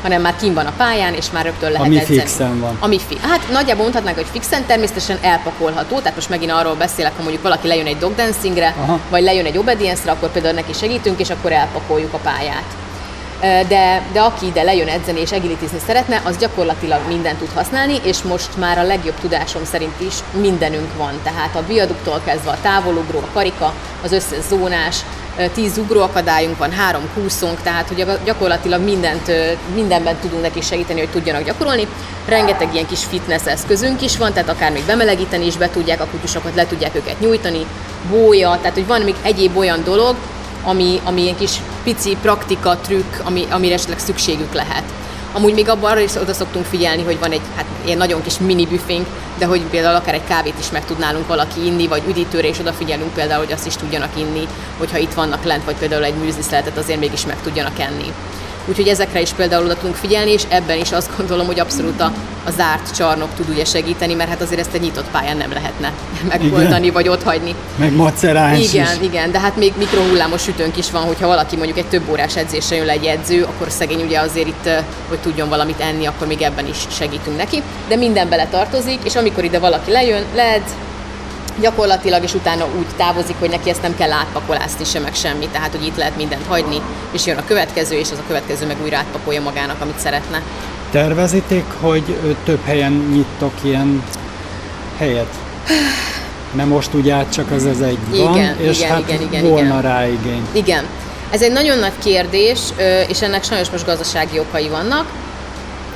hanem már kim van a pályán, és már rögtön lehet Ami edzeni. fixen van. Ami fi- hát nagyjából mondhatnánk, hogy fixen, természetesen elpakolható, tehát most megint arról beszélek, ha mondjuk valaki lejön egy dog dancingre, Aha. vagy lejön egy obedience-re, akkor például neki segítünk, és akkor elpakoljuk a pályát de, de aki ide lejön edzeni és egilitizni szeretne, az gyakorlatilag mindent tud használni, és most már a legjobb tudásom szerint is mindenünk van. Tehát a viaduktól kezdve a távolugró, a karika, az összes zónás, tíz ugróakadályunk van, három kúszónk, tehát hogy gyakorlatilag mindent, mindenben tudunk neki segíteni, hogy tudjanak gyakorolni. Rengeteg ilyen kis fitness eszközünk is van, tehát akár még bemelegíteni is be tudják, a kutyusokat le tudják őket nyújtani, bója, tehát hogy van még egyéb olyan dolog, ami, ami ilyen kis pici praktika, trükk, ami, amire esetleg szükségük lehet. Amúgy még abban arra is oda szoktunk figyelni, hogy van egy hát, ilyen nagyon kis mini büfénk, de hogy például akár egy kávét is meg tudnálunk valaki inni, vagy üdítőre is odafigyelünk például, hogy azt is tudjanak inni, hogyha itt vannak lent, vagy például egy műzliszeletet azért mégis meg tudjanak enni. Úgyhogy ezekre is például oda tudunk figyelni, és ebben is azt gondolom, hogy abszolút a, a zárt csarnok tud ugye segíteni, mert hát azért ezt egy nyitott pályán nem lehetne megoldani, vagy ott hagyni. Meg maceráns Igen, is. igen, de hát még mikrohullámos sütőnk is van, hogyha valaki mondjuk egy több órás edzésre jön le egy edző, akkor szegény ugye azért itt, hogy tudjon valamit enni, akkor még ebben is segítünk neki. De minden bele tartozik, és amikor ide valaki lejön, led, gyakorlatilag, és utána úgy távozik, hogy neki ezt nem kell átpakolászni sem, meg semmi, tehát hogy itt lehet mindent hagyni, és jön a következő, és az a következő meg újra átpakolja magának, amit szeretne. Tervezitek, hogy több helyen nyittok ilyen helyet? Nem most ugye csak az ez egy igen, van, és igen, hát igen, igen, volna igen. rá igény. Igen. Ez egy nagyon nagy kérdés, és ennek sajnos most gazdasági okai vannak.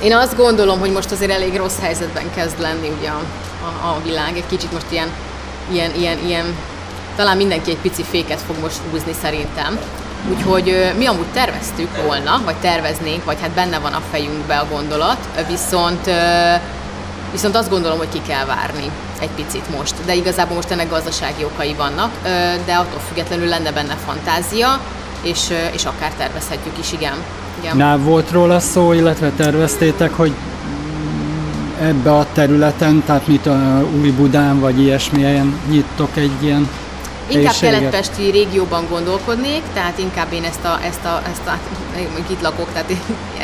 Én azt gondolom, hogy most azért elég rossz helyzetben kezd lenni ugye a, a, a világ, egy kicsit most ilyen ilyen, ilyen, ilyen, talán mindenki egy pici féket fog most húzni szerintem. Úgyhogy mi amúgy terveztük volna, vagy terveznénk, vagy hát benne van a fejünkbe a gondolat, viszont, viszont azt gondolom, hogy ki kell várni egy picit most. De igazából most ennek gazdasági okai vannak, de attól függetlenül lenne benne fantázia, és, és akár tervezhetjük is, igen. igen. Na, volt róla szó, illetve terveztétek, hogy ebbe a területen, tehát mit a Új Budán vagy ilyesmilyen nyittok egy ilyen Inkább keletpesti régióban gondolkodnék, tehát inkább én ezt a, ezt a, ezt a itt lakok, tehát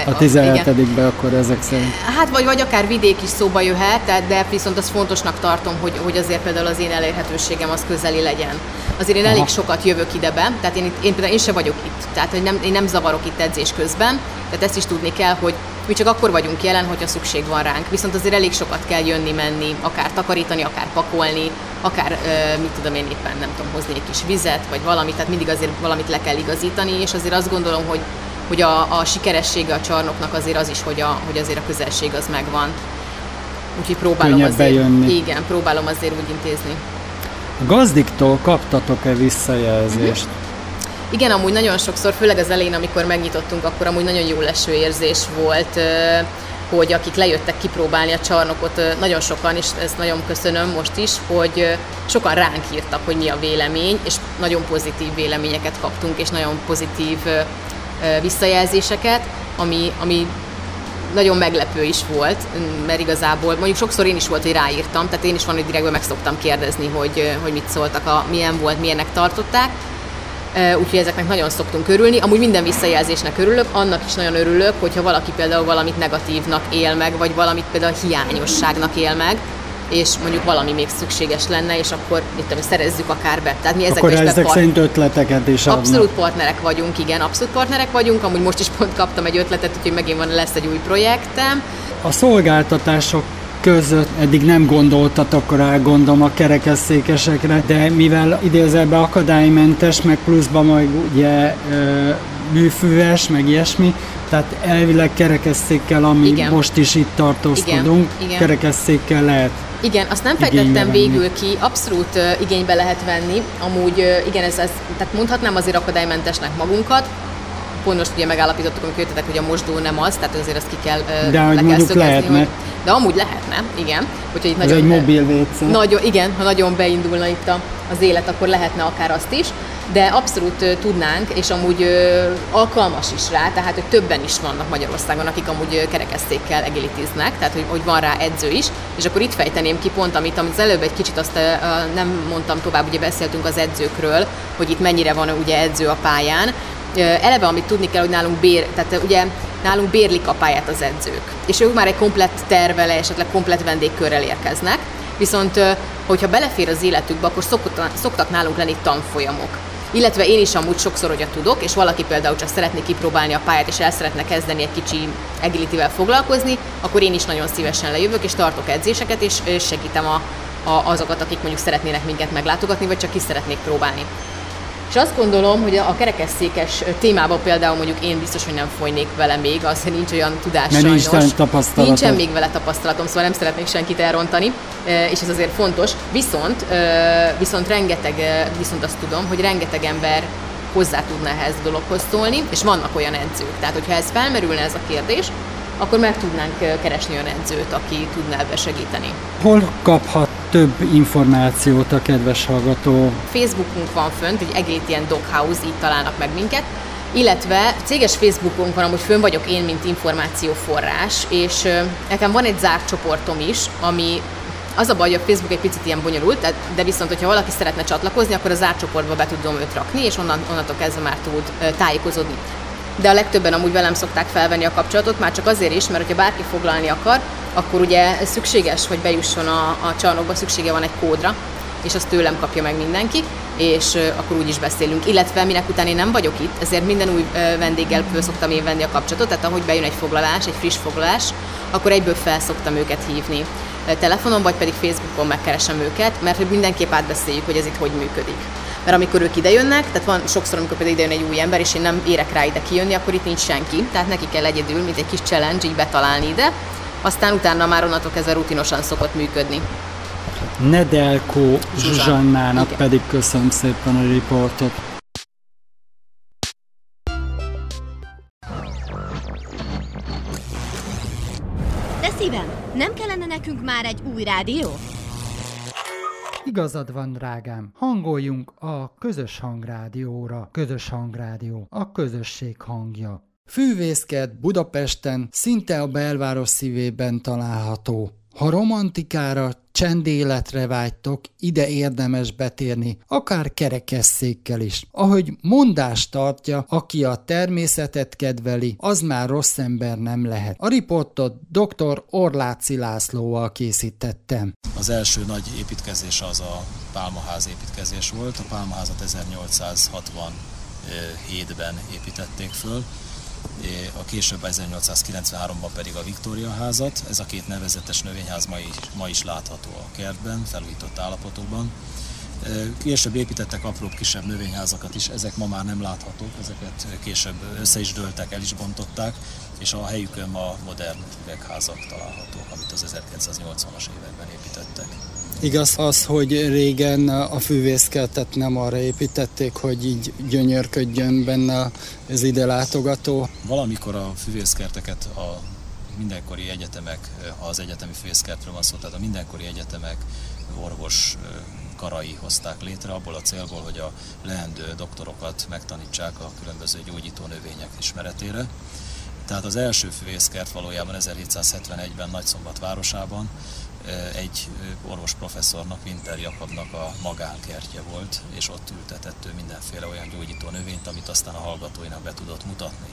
a 17 akkor ezek szerint. Hát vagy, vagy akár vidék is szóba jöhet, tehát, de viszont azt fontosnak tartom, hogy, hogy azért például az én elérhetőségem az közeli legyen. Azért én Aha. elég sokat jövök ide be, tehát én, én például én se vagyok itt, tehát hogy nem, én nem zavarok itt edzés közben, tehát ezt is tudni kell, hogy mi csak akkor vagyunk jelen, hogyha szükség van ránk. Viszont azért elég sokat kell jönni, menni, akár takarítani, akár pakolni, akár, mit tudom én éppen, nem tudom, hozni egy kis vizet, vagy valamit, tehát mindig azért valamit le kell igazítani, és azért azt gondolom, hogy, hogy a, a sikeressége a csarnoknak azért az is, hogy, a, hogy azért a közelség az megvan. úgyhogy próbálom Könnyebb azért, bejönni. igen, próbálom azért úgy intézni. A gazdiktól kaptatok-e visszajelzést? Igen, amúgy nagyon sokszor, főleg az elején, amikor megnyitottunk, akkor amúgy nagyon jó leső érzés volt, hogy akik lejöttek kipróbálni a csarnokot, nagyon sokan, és ezt nagyon köszönöm most is, hogy sokan ránk írtak, hogy mi a vélemény, és nagyon pozitív véleményeket kaptunk, és nagyon pozitív visszajelzéseket, ami, ami nagyon meglepő is volt, mert igazából mondjuk sokszor én is volt, hogy ráírtam, tehát én is van, hogy direktben meg szoktam kérdezni, hogy, hogy mit szóltak, a, milyen volt, milyennek tartották, úgyhogy ezeknek nagyon szoktunk örülni. Amúgy minden visszajelzésnek örülök, annak is nagyon örülök, hogyha valaki például valamit negatívnak él meg, vagy valamit például hiányosságnak él meg, és mondjuk valami még szükséges lenne, és akkor mit tudom, szerezzük akár be. Tehát mi Akkor ezekbe is ezek bepart- szerint ötleteket is adnak. Abszolút partnerek vagyunk, igen, abszolút partnerek vagyunk. Amúgy most is pont kaptam egy ötletet, úgyhogy megint van, lesz egy új projektem. A szolgáltatások között eddig nem gondoltatok rá, gondolom a kerekesszékesekre, de mivel idézelben akadálymentes, meg pluszban majd ugye ö, műfüves, meg ilyesmi, tehát elvileg kerekesszékkel, ami Igen. most is itt tartózkodunk, Igen, igen. kerekesszékkel lehet. Igen, azt nem fejtettem végül ki, abszolút uh, igénybe lehet venni. Amúgy uh, igen, ez, ez, tehát mondhatnám azért akadálymentesnek magunkat, pont most ugye megállapítottuk, amikor jöttetek, hogy a mosdó nem az, tehát azért azt ki kell, De le kell szögezni, lehetne. Hogy, de amúgy lehetne, igen. Úgyhogy itt Ez nagyon, egy mobil WC. Nagyon, igen, ha nagyon beindulna itt a, az élet, akkor lehetne akár azt is, de abszolút ö, tudnánk, és amúgy ö, alkalmas is rá, tehát hogy többen is vannak Magyarországon, akik amúgy ö, kerekesszékkel egilitiznek, tehát hogy, hogy van rá edző is, és akkor itt fejteném ki pont, amit, amit az előbb egy kicsit azt ö, nem mondtam tovább, ugye beszéltünk az edzőkről, hogy itt mennyire van ugye edző a pályán, Eleve, amit tudni kell, hogy nálunk bér, tehát ugye nálunk bérlik a pályát az edzők, és ők már egy komplett tervele, esetleg komplett vendégkörrel érkeznek, viszont hogyha belefér az életükbe, akkor szokott, szoktak nálunk lenni tanfolyamok. Illetve én is amúgy sokszor, hogyha tudok, és valaki például csak szeretné kipróbálni a pályát, és el szeretne kezdeni egy kicsi agilitivel foglalkozni, akkor én is nagyon szívesen lejövök, és tartok edzéseket, és segítem a, a, azokat, akik mondjuk szeretnének minket meglátogatni, vagy csak ki szeretnék próbálni. És azt gondolom, hogy a kerekesszékes témában például mondjuk én biztos, hogy nem folynék vele még, az nincs olyan tudás Mert nincs sajnos. tapasztalatod. Nincsen még vele tapasztalatom, szóval nem szeretnék senkit elrontani, és ez azért fontos. Viszont, viszont rengeteg, viszont azt tudom, hogy rengeteg ember hozzá tudna ehhez a dologhoz szólni, és vannak olyan edzők. Tehát, hogyha ez felmerülne ez a kérdés, akkor meg tudnánk keresni olyan edzőt, aki tudná ebbe segíteni. Hol kaphat több információt a kedves hallgató? Facebookunk van fönt, egy Agility and Doghouse, így találnak meg minket, illetve céges Facebookunk van, amúgy fönn vagyok én, mint információforrás, és nekem van egy zárt csoportom is, ami az a baj, hogy a Facebook egy picit ilyen bonyolult, de- viszont, hogyha valaki szeretne csatlakozni, akkor a zárt csoportba be tudom őt rakni, és onnan, onnantól kezdve már tud tájékozódni. De a legtöbben amúgy velem szokták felvenni a kapcsolatot, már csak azért is, mert hogyha bárki foglalni akar, akkor ugye szükséges, hogy bejusson a, a csarnokba, szüksége van egy kódra, és azt tőlem kapja meg mindenki, és akkor úgy is beszélünk. Illetve minek után én nem vagyok itt, ezért minden új vendéggel föl szoktam én venni a kapcsolatot, tehát ahogy bejön egy foglalás, egy friss foglalás, akkor egyből fel szoktam őket hívni telefonon, vagy pedig Facebookon megkeresem őket, mert hogy mindenképp átbeszéljük, hogy ez itt hogy működik. Mert amikor ők idejönnek, tehát van sokszor, amikor például idejön egy új ember, és én nem érek rá ide kijönni, akkor itt nincs senki, tehát neki kell egyedül, mint egy kis challenge, így betalálni ide, aztán utána már onnantól kezdve rutinosan szokott működni. Nedelko Zsuzsannának Igen. pedig köszönöm szépen a riportot. De szívem, nem kellene nekünk már egy új rádió? Igazad van, drágám. Hangoljunk a közös hangrádióra. Közös hangrádió. A közösség hangja. Fűvészkert Budapesten, szinte a belváros szívében található. Ha romantikára, csendéletre vágytok, ide érdemes betérni, akár kerekesszékkel is. Ahogy mondást tartja, aki a természetet kedveli, az már rossz ember nem lehet. A riportot dr. Orláci Lászlóval készítettem. Az első nagy építkezés az a Pálmaház építkezés volt. A Pálmaházat 1867-ben építették föl, a később 1893-ban pedig a Viktória házat. Ez a két nevezetes növényház ma is, ma is látható a kertben, felújított állapotokban. Később építettek apró kisebb növényházakat is, ezek ma már nem láthatók, ezeket később össze is dőltek, el is bontották, és a helyükön ma modern üvegházak találhatók, amit az 1980-as években építettek. Igaz az, hogy régen a fűvészkeltet nem arra építették, hogy így gyönyörködjön benne az ide látogató? Valamikor a fűvészkerteket a mindenkori egyetemek, ha az egyetemi fűvészkertről van szó, tehát a mindenkori egyetemek orvos karai hozták létre, abból a célból, hogy a leendő doktorokat megtanítsák a különböző gyógyító növények ismeretére. Tehát az első fűvészkert valójában 1771-ben Nagyszombat városában egy orvos professzornak, Winter Jakabnak a magánkertje volt, és ott ültetett ő mindenféle olyan gyógyító növényt, amit aztán a hallgatóinak be tudott mutatni.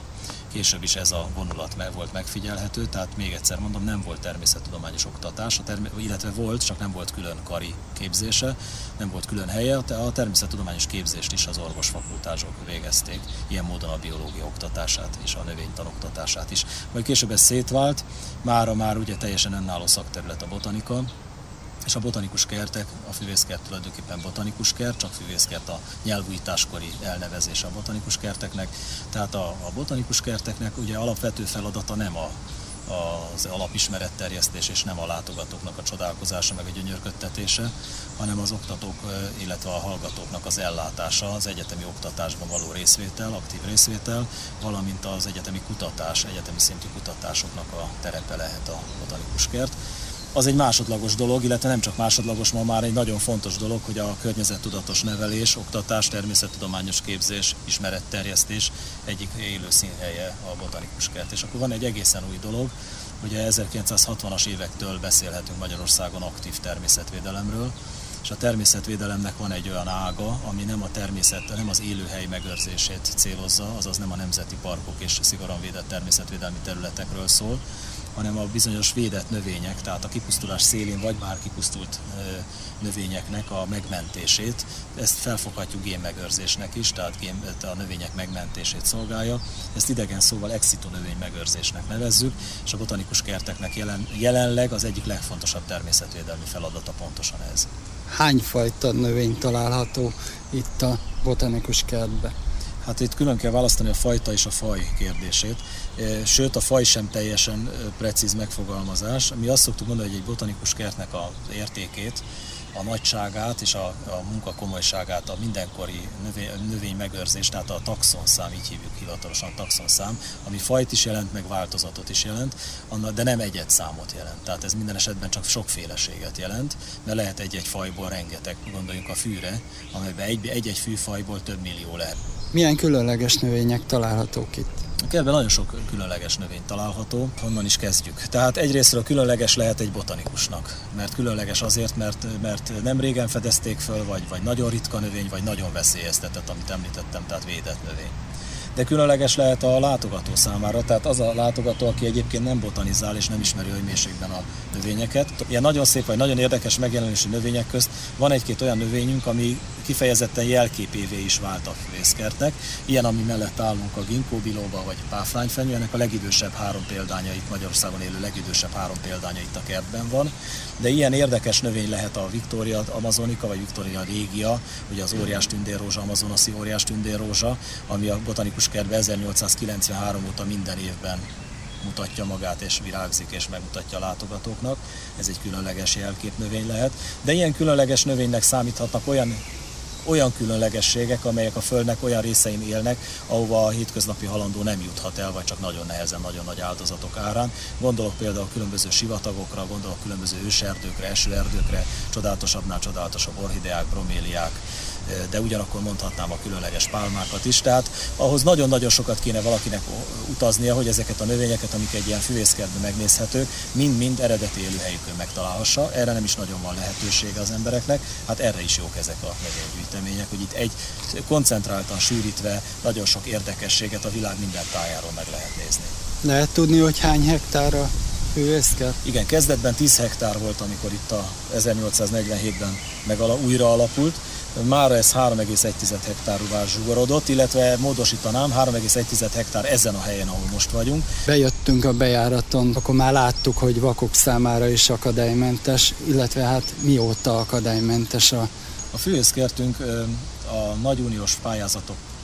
Később is ez a vonulat meg volt megfigyelhető, tehát még egyszer mondom, nem volt természettudományos oktatás, a term- illetve volt, csak nem volt külön kari képzése, nem volt külön helye, a természettudományos képzést is az orvosfakultások végezték, ilyen módon a biológia oktatását és a növénytan oktatását is. Majd később ez szétvált, mára már ugye teljesen önálló szakterület a botanika, és a botanikus kertek, a füvészkert tulajdonképpen botanikus kert, csak füvészkert a nyelvújításkori elnevezése a botanikus kerteknek. Tehát a, a botanikus kerteknek ugye alapvető feladata nem a az alapismeretterjesztés és nem a látogatóknak a csodálkozása meg a gyönyörködtetése, hanem az oktatók, illetve a hallgatóknak az ellátása, az egyetemi oktatásban való részvétel, aktív részvétel, valamint az egyetemi kutatás, egyetemi szintű kutatásoknak a terepe lehet a botanikus kert az egy másodlagos dolog, illetve nem csak másodlagos, ma már egy nagyon fontos dolog, hogy a környezettudatos nevelés, oktatás, természettudományos képzés, ismeretterjesztés egyik élő színhelye a botanikus kert. És akkor van egy egészen új dolog, ugye 1960-as évektől beszélhetünk Magyarországon aktív természetvédelemről, és a természetvédelemnek van egy olyan ága, ami nem a természet, nem az élőhely megőrzését célozza, azaz nem a nemzeti parkok és szigorúan védett természetvédelmi területekről szól, hanem a bizonyos védett növények, tehát a kipusztulás szélén vagy már kipusztult növényeknek a megmentését. Ezt felfoghatjuk génmegőrzésnek is, tehát a növények megmentését szolgálja. Ezt idegen szóval exito növény megőrzésnek nevezzük, és a botanikus kerteknek jelen, jelenleg az egyik legfontosabb természetvédelmi feladata pontosan ez. Hány fajta növény található itt a botanikus kertben? Hát itt külön kell választani a fajta és a faj kérdését, sőt a faj sem teljesen precíz megfogalmazás. Mi azt szoktuk mondani, hogy egy botanikus kertnek az értékét, a nagyságát és a, a munka komolyságát, a mindenkori növény, növény megőrzés, tehát a taxonszám, így hívjuk hivatalosan taxonszám, ami fajt is jelent, meg változatot is jelent, de nem egyet számot jelent. Tehát ez minden esetben csak sokféleséget jelent, mert lehet egy-egy fajból rengeteg, gondoljunk a fűre, amelyben egy-egy fűfajból több millió lehet. Milyen különleges növények találhatók itt? A nagyon sok különleges növény található, honnan is kezdjük. Tehát egyrésztről különleges lehet egy botanikusnak, mert különleges azért, mert, mert nem régen fedezték föl, vagy, vagy nagyon ritka növény, vagy nagyon veszélyeztetett, amit említettem, tehát védett növény de különleges lehet a látogató számára, tehát az a látogató, aki egyébként nem botanizál és nem ismeri a mélységben a növényeket. Ilyen nagyon szép vagy nagyon érdekes megjelenésű növények közt van egy-két olyan növényünk, ami kifejezetten jelképévé is vált a fészkertnek. Ilyen, ami mellett állunk a ginkgo biloba vagy páfrányfenyő, ennek a legidősebb három példánya itt Magyarországon élő legidősebb három példánya itt a kertben van. De ilyen érdekes növény lehet a Victoria amazonika, vagy Victoria régia, ugye az óriás tündérrózsa, amazonasi óriás tündérrózsa, ami a botanikus kertben 1893 óta minden évben mutatja magát és virágzik és megmutatja a látogatóknak. Ez egy különleges jelképnövény lehet. De ilyen különleges növénynek számíthatnak olyan olyan különlegességek, amelyek a Földnek olyan részein élnek, ahova a hétköznapi halandó nem juthat el, vagy csak nagyon nehezen, nagyon nagy áldozatok árán. Gondolok például különböző sivatagokra, gondolok különböző őserdőkre, esőerdőkre, csodálatosabbnál csodálatosabb orhideák, broméliák, de ugyanakkor mondhatnám a különleges pálmákat is. Tehát ahhoz nagyon-nagyon sokat kéne valakinek utaznia, hogy ezeket a növényeket, amik egy ilyen füvészkertben megnézhetők, mind-mind eredeti élőhelyükön megtalálhassa. Erre nem is nagyon van lehetősége az embereknek, hát erre is jók ezek a növénygyűjtemények, hogy itt egy koncentráltan sűrítve nagyon sok érdekességet a világ minden tájáról meg lehet nézni. Lehet tudni, hogy hány hektára hűvészkert? Igen, kezdetben 10 hektár volt, amikor itt a 1847-ben megala, újra alapult, már ez 3,1 hektárúvá zsugorodott, illetve módosítanám, 3,1 hektár ezen a helyen, ahol most vagyunk. Bejöttünk a bejáraton, akkor már láttuk, hogy vakok számára is akadálymentes, illetve hát mióta akadálymentes a A főészkertünk a nagy uniós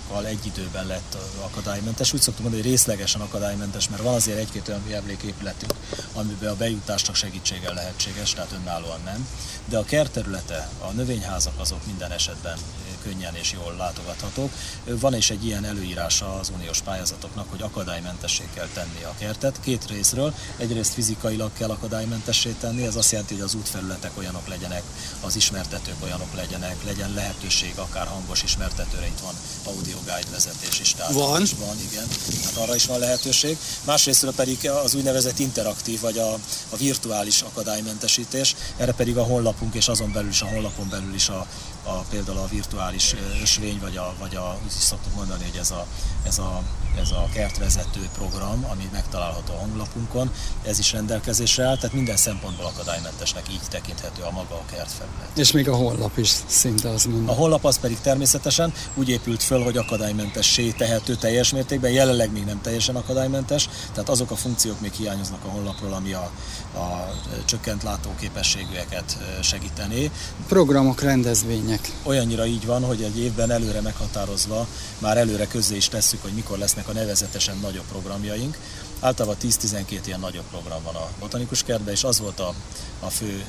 pályázatok egy időben lett akadálymentes. Úgy szoktuk mondani, hogy részlegesen akadálymentes, mert van azért egy-két olyan emléképületünk, amiben a bejutás csak segítséggel lehetséges, tehát önállóan nem. De a kertterülete, a növényházak azok minden esetben könnyen és jól látogathatók. Van is egy ilyen előírása az uniós pályázatoknak, hogy akadálymentessé kell tenni a kertet. Két részről. Egyrészt fizikailag kell akadálymentessé tenni, ez azt jelenti, hogy az útfelületek olyanok legyenek, az ismertetők olyanok legyenek, legyen lehetőség akár hangos ismertetőre, itt van audio guide vezetés is. Tehát van? Is van, igen. Hát arra is van lehetőség. Másrésztről pedig az úgynevezett interaktív, vagy a, a virtuális akadálymentesítés, erre pedig a honlapunk és azon belül is a honlapon belül is a, a, például a virtuális ösvény, vagy, a, vagy a, úgy is szoktuk mondani, hogy ez a, ez a, ez a kertvezető program, ami megtalálható a honlapunkon, ez is rendelkezésre áll, tehát minden szempontból akadálymentesnek így tekinthető a maga a kertfelület. És még a honlap is szinte az mondom. A honlap az pedig természetesen úgy épült föl, hogy akadálymentessé tehető teljes mértékben, jelenleg még nem teljesen akadálymentes, tehát azok a funkciók még hiányoznak a honlapról, ami a, a csökkent látóképességűeket segítené. Programok, rendezvények. Olyannyira így van, hogy egy évben előre meghatározva már előre közzé is tesszük, hogy mikor lesznek a nevezetesen nagyobb programjaink. Általában 10-12 ilyen nagyobb program van a botanikus kertben, és az volt a, a fő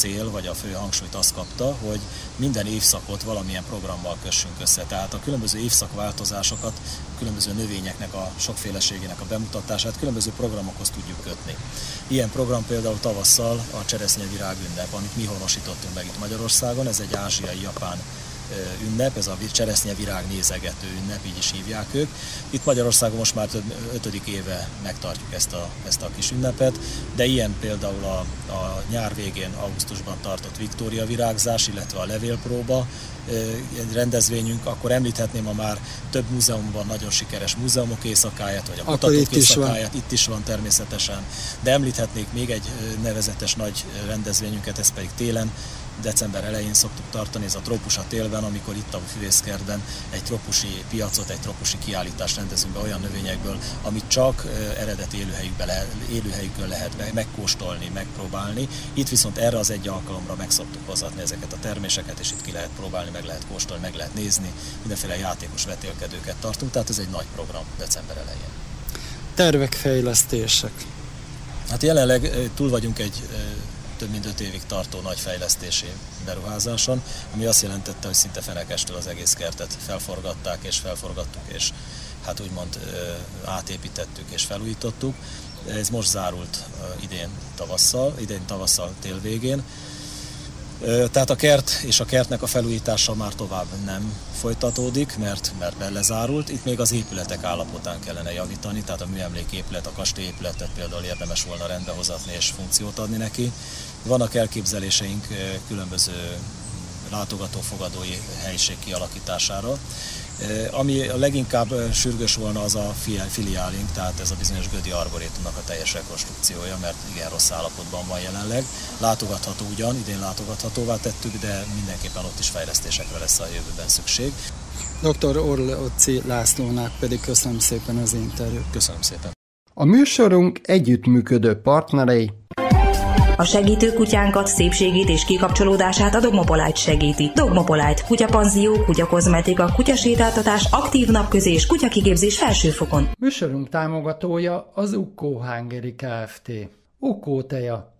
cél, vagy a fő hangsúlyt azt kapta, hogy minden évszakot valamilyen programmal kössünk össze. Tehát a különböző évszakváltozásokat, a különböző növényeknek a sokféleségének a bemutatását különböző programokhoz tudjuk kötni. Ilyen program például tavasszal a cseresznyevirág ünnep, amit mi honosítottunk meg itt Magyarországon, ez egy ázsiai-japán ünnep, ez a cseresznye virág nézegető ünnep, így is hívják ők. Itt Magyarországon most már több ötödik éve megtartjuk ezt a, ezt a kis ünnepet, de ilyen például a, a nyár végén, augusztusban tartott Viktória virágzás, illetve a levélpróba, egy rendezvényünk, akkor említhetném a már több múzeumban nagyon sikeres múzeumok éjszakáját, vagy a kutatók itt éjszakáját, itt is van természetesen, de említhetnék még egy nevezetes nagy rendezvényünket, ez pedig télen, december elején szoktuk tartani, ez a trópusa télben, amikor itt a füvészkertben egy trópusi piacot, egy trópusi kiállítást rendezünk be olyan növényekből, amit csak eredeti élőhelyükben lehet, élőhelyükön lehet megkóstolni, megpróbálni. Itt viszont erre az egy alkalomra meg szoktuk hozatni ezeket a terméseket, és itt ki lehet próbálni, meg lehet kóstolni, meg lehet nézni, mindenféle játékos vetélkedőket tartunk, tehát ez egy nagy program december elején. Tervek, fejlesztések. Hát jelenleg túl vagyunk egy több mint 5 évig tartó nagy fejlesztési beruházáson, ami azt jelentette, hogy szinte fenekestől az egész kertet felforgatták és felforgattuk, és hát úgymond átépítettük és felújítottuk. Ez most zárult idén tavasszal, idén tavasszal tél végén. Tehát a kert és a kertnek a felújítása már tovább nem folytatódik, mert, mert belezárult. Itt még az épületek állapotán kellene javítani, tehát a műemléképület, a kastélyépületet például érdemes volna rendbehozatni és funkciót adni neki. Vannak elképzeléseink különböző látogatófogadói helyiség kialakítására. Ami a leginkább sürgős volna az a filiálink, tehát ez a bizonyos Gödi Arborétumnak a teljes rekonstrukciója, mert igen rossz állapotban van jelenleg. Látogatható ugyan, idén látogathatóvá tettük, de mindenképpen ott is fejlesztésekre lesz a jövőben szükség. Dr. Orlóci Lászlónak pedig köszönöm szépen az interjút. Köszönöm szépen. A műsorunk együttműködő partnerei a segítő kutyánkat, szépségét és kikapcsolódását a Dogmopolite segíti. Dogmopolite, kutyapanzió, kutyakozmetika, kutyasétáltatás, aktív napközés, kutyakigépzés felsőfokon. Műsorunk támogatója az Ukkó Hungary Kft. Ukkó teja,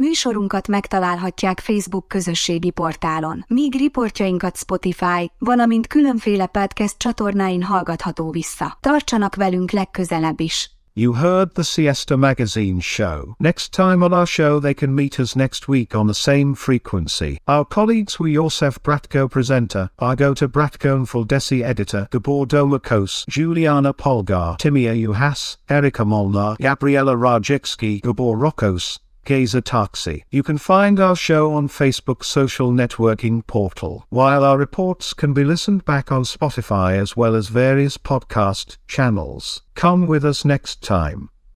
Műsorunkat megtalálhatják Facebook közösségi portálon, míg riportjainkat Spotify, valamint különféle podcast csatornáin hallgatható vissza. Tartsanak velünk legközelebb is! You heard the Siesta Magazine show. Next time on our show, they can meet us next week on the same frequency. Our colleagues were Josef Bratko, presenter, Argota Bratko Fuldesi, editor, Gabor Domakos, Juliana Polgar, Timia Uhas, Erika Molnar, Gabriela Rajewski, Gabor Rokos, Gazer Taxi. You can find our show on Facebook social networking portal, while our reports can be listened back on Spotify as well as various podcast channels. Come with us next time.